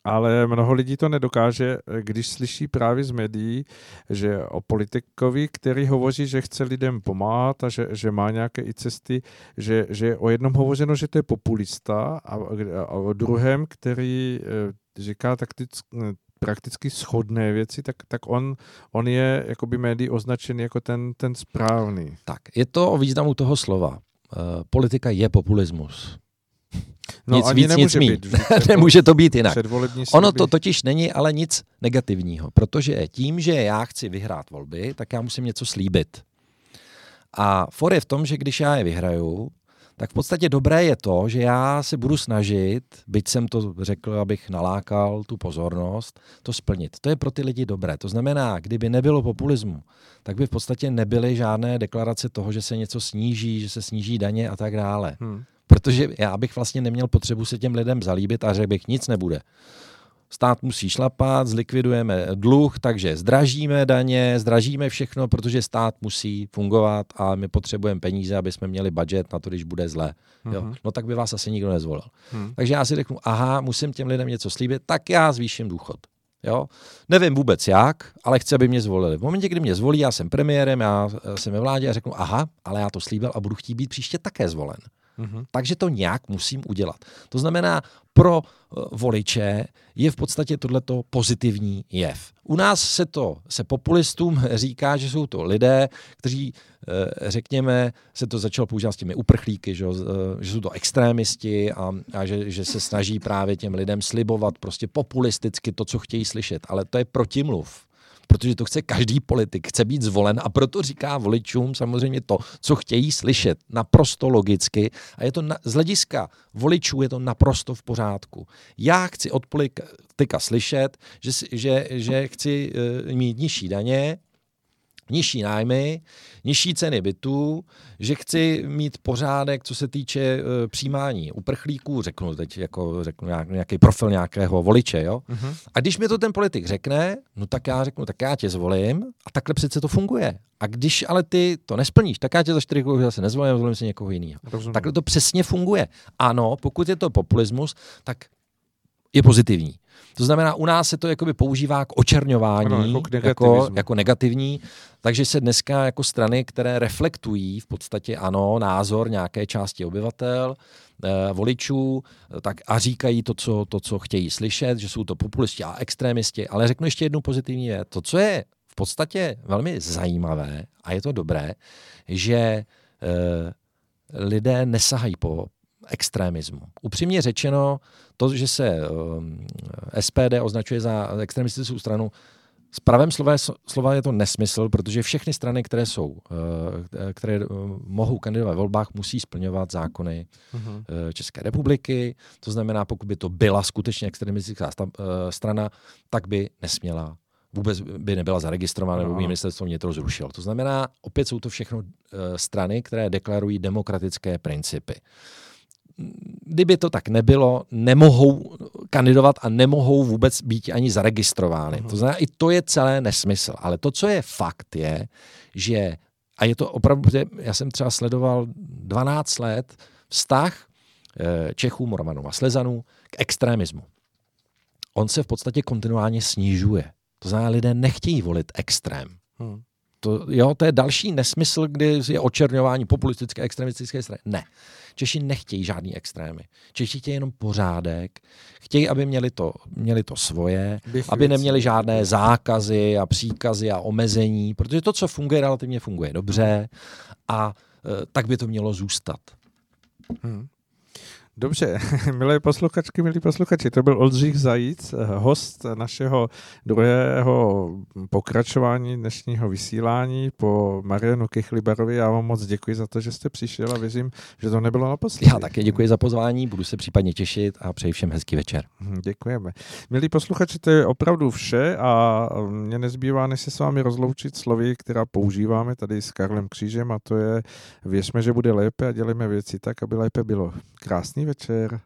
ale mnoho lidí to nedokáže, když slyší právě z médií, že o politikovi, který hovoří, že chce lidem pomáhat a že, že má nějaké i cesty, že, že o jednom hovořeno, že to je populista a, o druhém, který říká tak ty, prakticky shodné věci, tak, tak on, on je jakoby médií označený jako ten, ten správný. Tak, je to o významu toho slova. Uh, politika je populismus. No, nic ani víc, nic být. [laughs] Nemůže to být jinak. Ono to totiž není ale nic negativního, protože tím, že já chci vyhrát volby, tak já musím něco slíbit. A for je v tom, že když já je vyhraju, tak v podstatě dobré je to, že já se budu snažit, byť jsem to řekl, abych nalákal tu pozornost, to splnit. To je pro ty lidi dobré. To znamená, kdyby nebylo populismu, tak by v podstatě nebyly žádné deklarace toho, že se něco sníží, že se sníží daně a tak dále. Hmm. Protože já bych vlastně neměl potřebu se těm lidem zalíbit a řekl bych, nic nebude stát musí šlapat, zlikvidujeme dluh, takže zdražíme daně, zdražíme všechno, protože stát musí fungovat a my potřebujeme peníze, aby jsme měli budget na to, když bude zlé. Uh-huh. Jo? Mhm. No tak by vás asi nikdo nezvolil. Uh-huh. Takže já si řeknu, aha, musím těm lidem něco slíbit, tak já zvýším důchod. Jo? Nevím vůbec jak, ale chci, aby mě zvolili. V momentě, kdy mě zvolí, já jsem premiérem, já jsem ve vládě a řeknu, aha, ale já to slíbil a budu chtít být příště také zvolen. Mm-hmm. Takže to nějak musím udělat. To znamená, pro uh, voliče je v podstatě tohleto pozitivní jev. U nás se to se populistům [laughs] říká, že jsou to lidé, kteří, uh, řekněme, se to začalo používat s těmi uprchlíky, že, uh, že jsou to extrémisti a, a že, že se snaží právě těm lidem slibovat prostě populisticky to, co chtějí slyšet. Ale to je protimluv protože to chce každý politik, chce být zvolen a proto říká voličům samozřejmě to, co chtějí slyšet, naprosto logicky a je to na, z hlediska voličů je to naprosto v pořádku. Já chci od politika slyšet, že, že, že chci uh, mít nižší daně, nižší nájmy, nižší ceny bytů, že chci mít pořádek, co se týče uh, přijímání uprchlíků, řeknu teď jako řeknu nějaký profil nějakého voliče, jo. Uh-huh. A když mi to ten politik řekne, no tak já řeknu, tak já tě zvolím a takhle přece to funguje. A když ale ty to nesplníš, tak já tě za čtyři roky zase nezvolím, zvolím si někoho jiného. Takhle to přesně funguje. Ano, pokud je to populismus, tak je pozitivní. To znamená, u nás se to jakoby používá k očerňování, ano, jako, jako, jako negativní, takže se dneska jako strany, které reflektují v podstatě ano, názor nějaké části obyvatel, eh, voličů, tak a říkají to co, to, co chtějí slyšet, že jsou to populisti a extrémisti. Ale řeknu ještě jednu pozitivní věc. To, co je v podstatě velmi zajímavé a je to dobré, že eh, lidé nesahají po, extremismu. Upřímně řečeno, to, že se um, SPD označuje za extremistickou stranu, s pravém slova, slova je to nesmysl, protože všechny strany, které jsou, uh, které uh, mohou kandidovat ve volbách, musí splňovat zákony uh-huh. České republiky. To znamená, pokud by to byla skutečně extremistická strana, tak by nesměla vůbec by nebyla zaregistrována, nebo by ministerstvo vnitro zrušilo. To znamená, opět jsou to všechno strany, které deklarují demokratické principy kdyby to tak nebylo, nemohou kandidovat a nemohou vůbec být ani zaregistrovány. To znamená, i to je celé nesmysl. Ale to, co je fakt, je, že, a je to opravdu, já jsem třeba sledoval 12 let vztah eh, Čechů, Morovanů a Slezanů k extremismu. On se v podstatě kontinuálně snižuje. To znamená, lidé nechtějí volit extrém. Hmm. To, jo, to je další nesmysl, kdy je očerňování populistické, extremistické strany. Ne. Češi nechtějí žádný extrémy. Češi chtějí jenom pořádek, chtějí, aby měli to, měli to svoje, Bych aby neměli žádné zákazy a příkazy a omezení, protože to, co funguje, relativně funguje dobře a e, tak by to mělo zůstat. Hmm. Dobře, [laughs] milé posluchačky, milí posluchači, to byl Oldřich Zajíc, host našeho druhého pokračování dnešního vysílání po Marianu Kechlibarovi. Já vám moc děkuji za to, že jste přišel a věřím, že to nebylo naposledy. Já také děkuji za pozvání, budu se případně těšit a přeji všem hezký večer. Hm, děkujeme. Milí posluchači, to je opravdu vše a mě nezbývá, než se s vámi rozloučit slovy, která používáme tady s Karlem Křížem a to je věřme, že bude lépe a dělejme věci tak, aby lépe bylo. Krásný večer.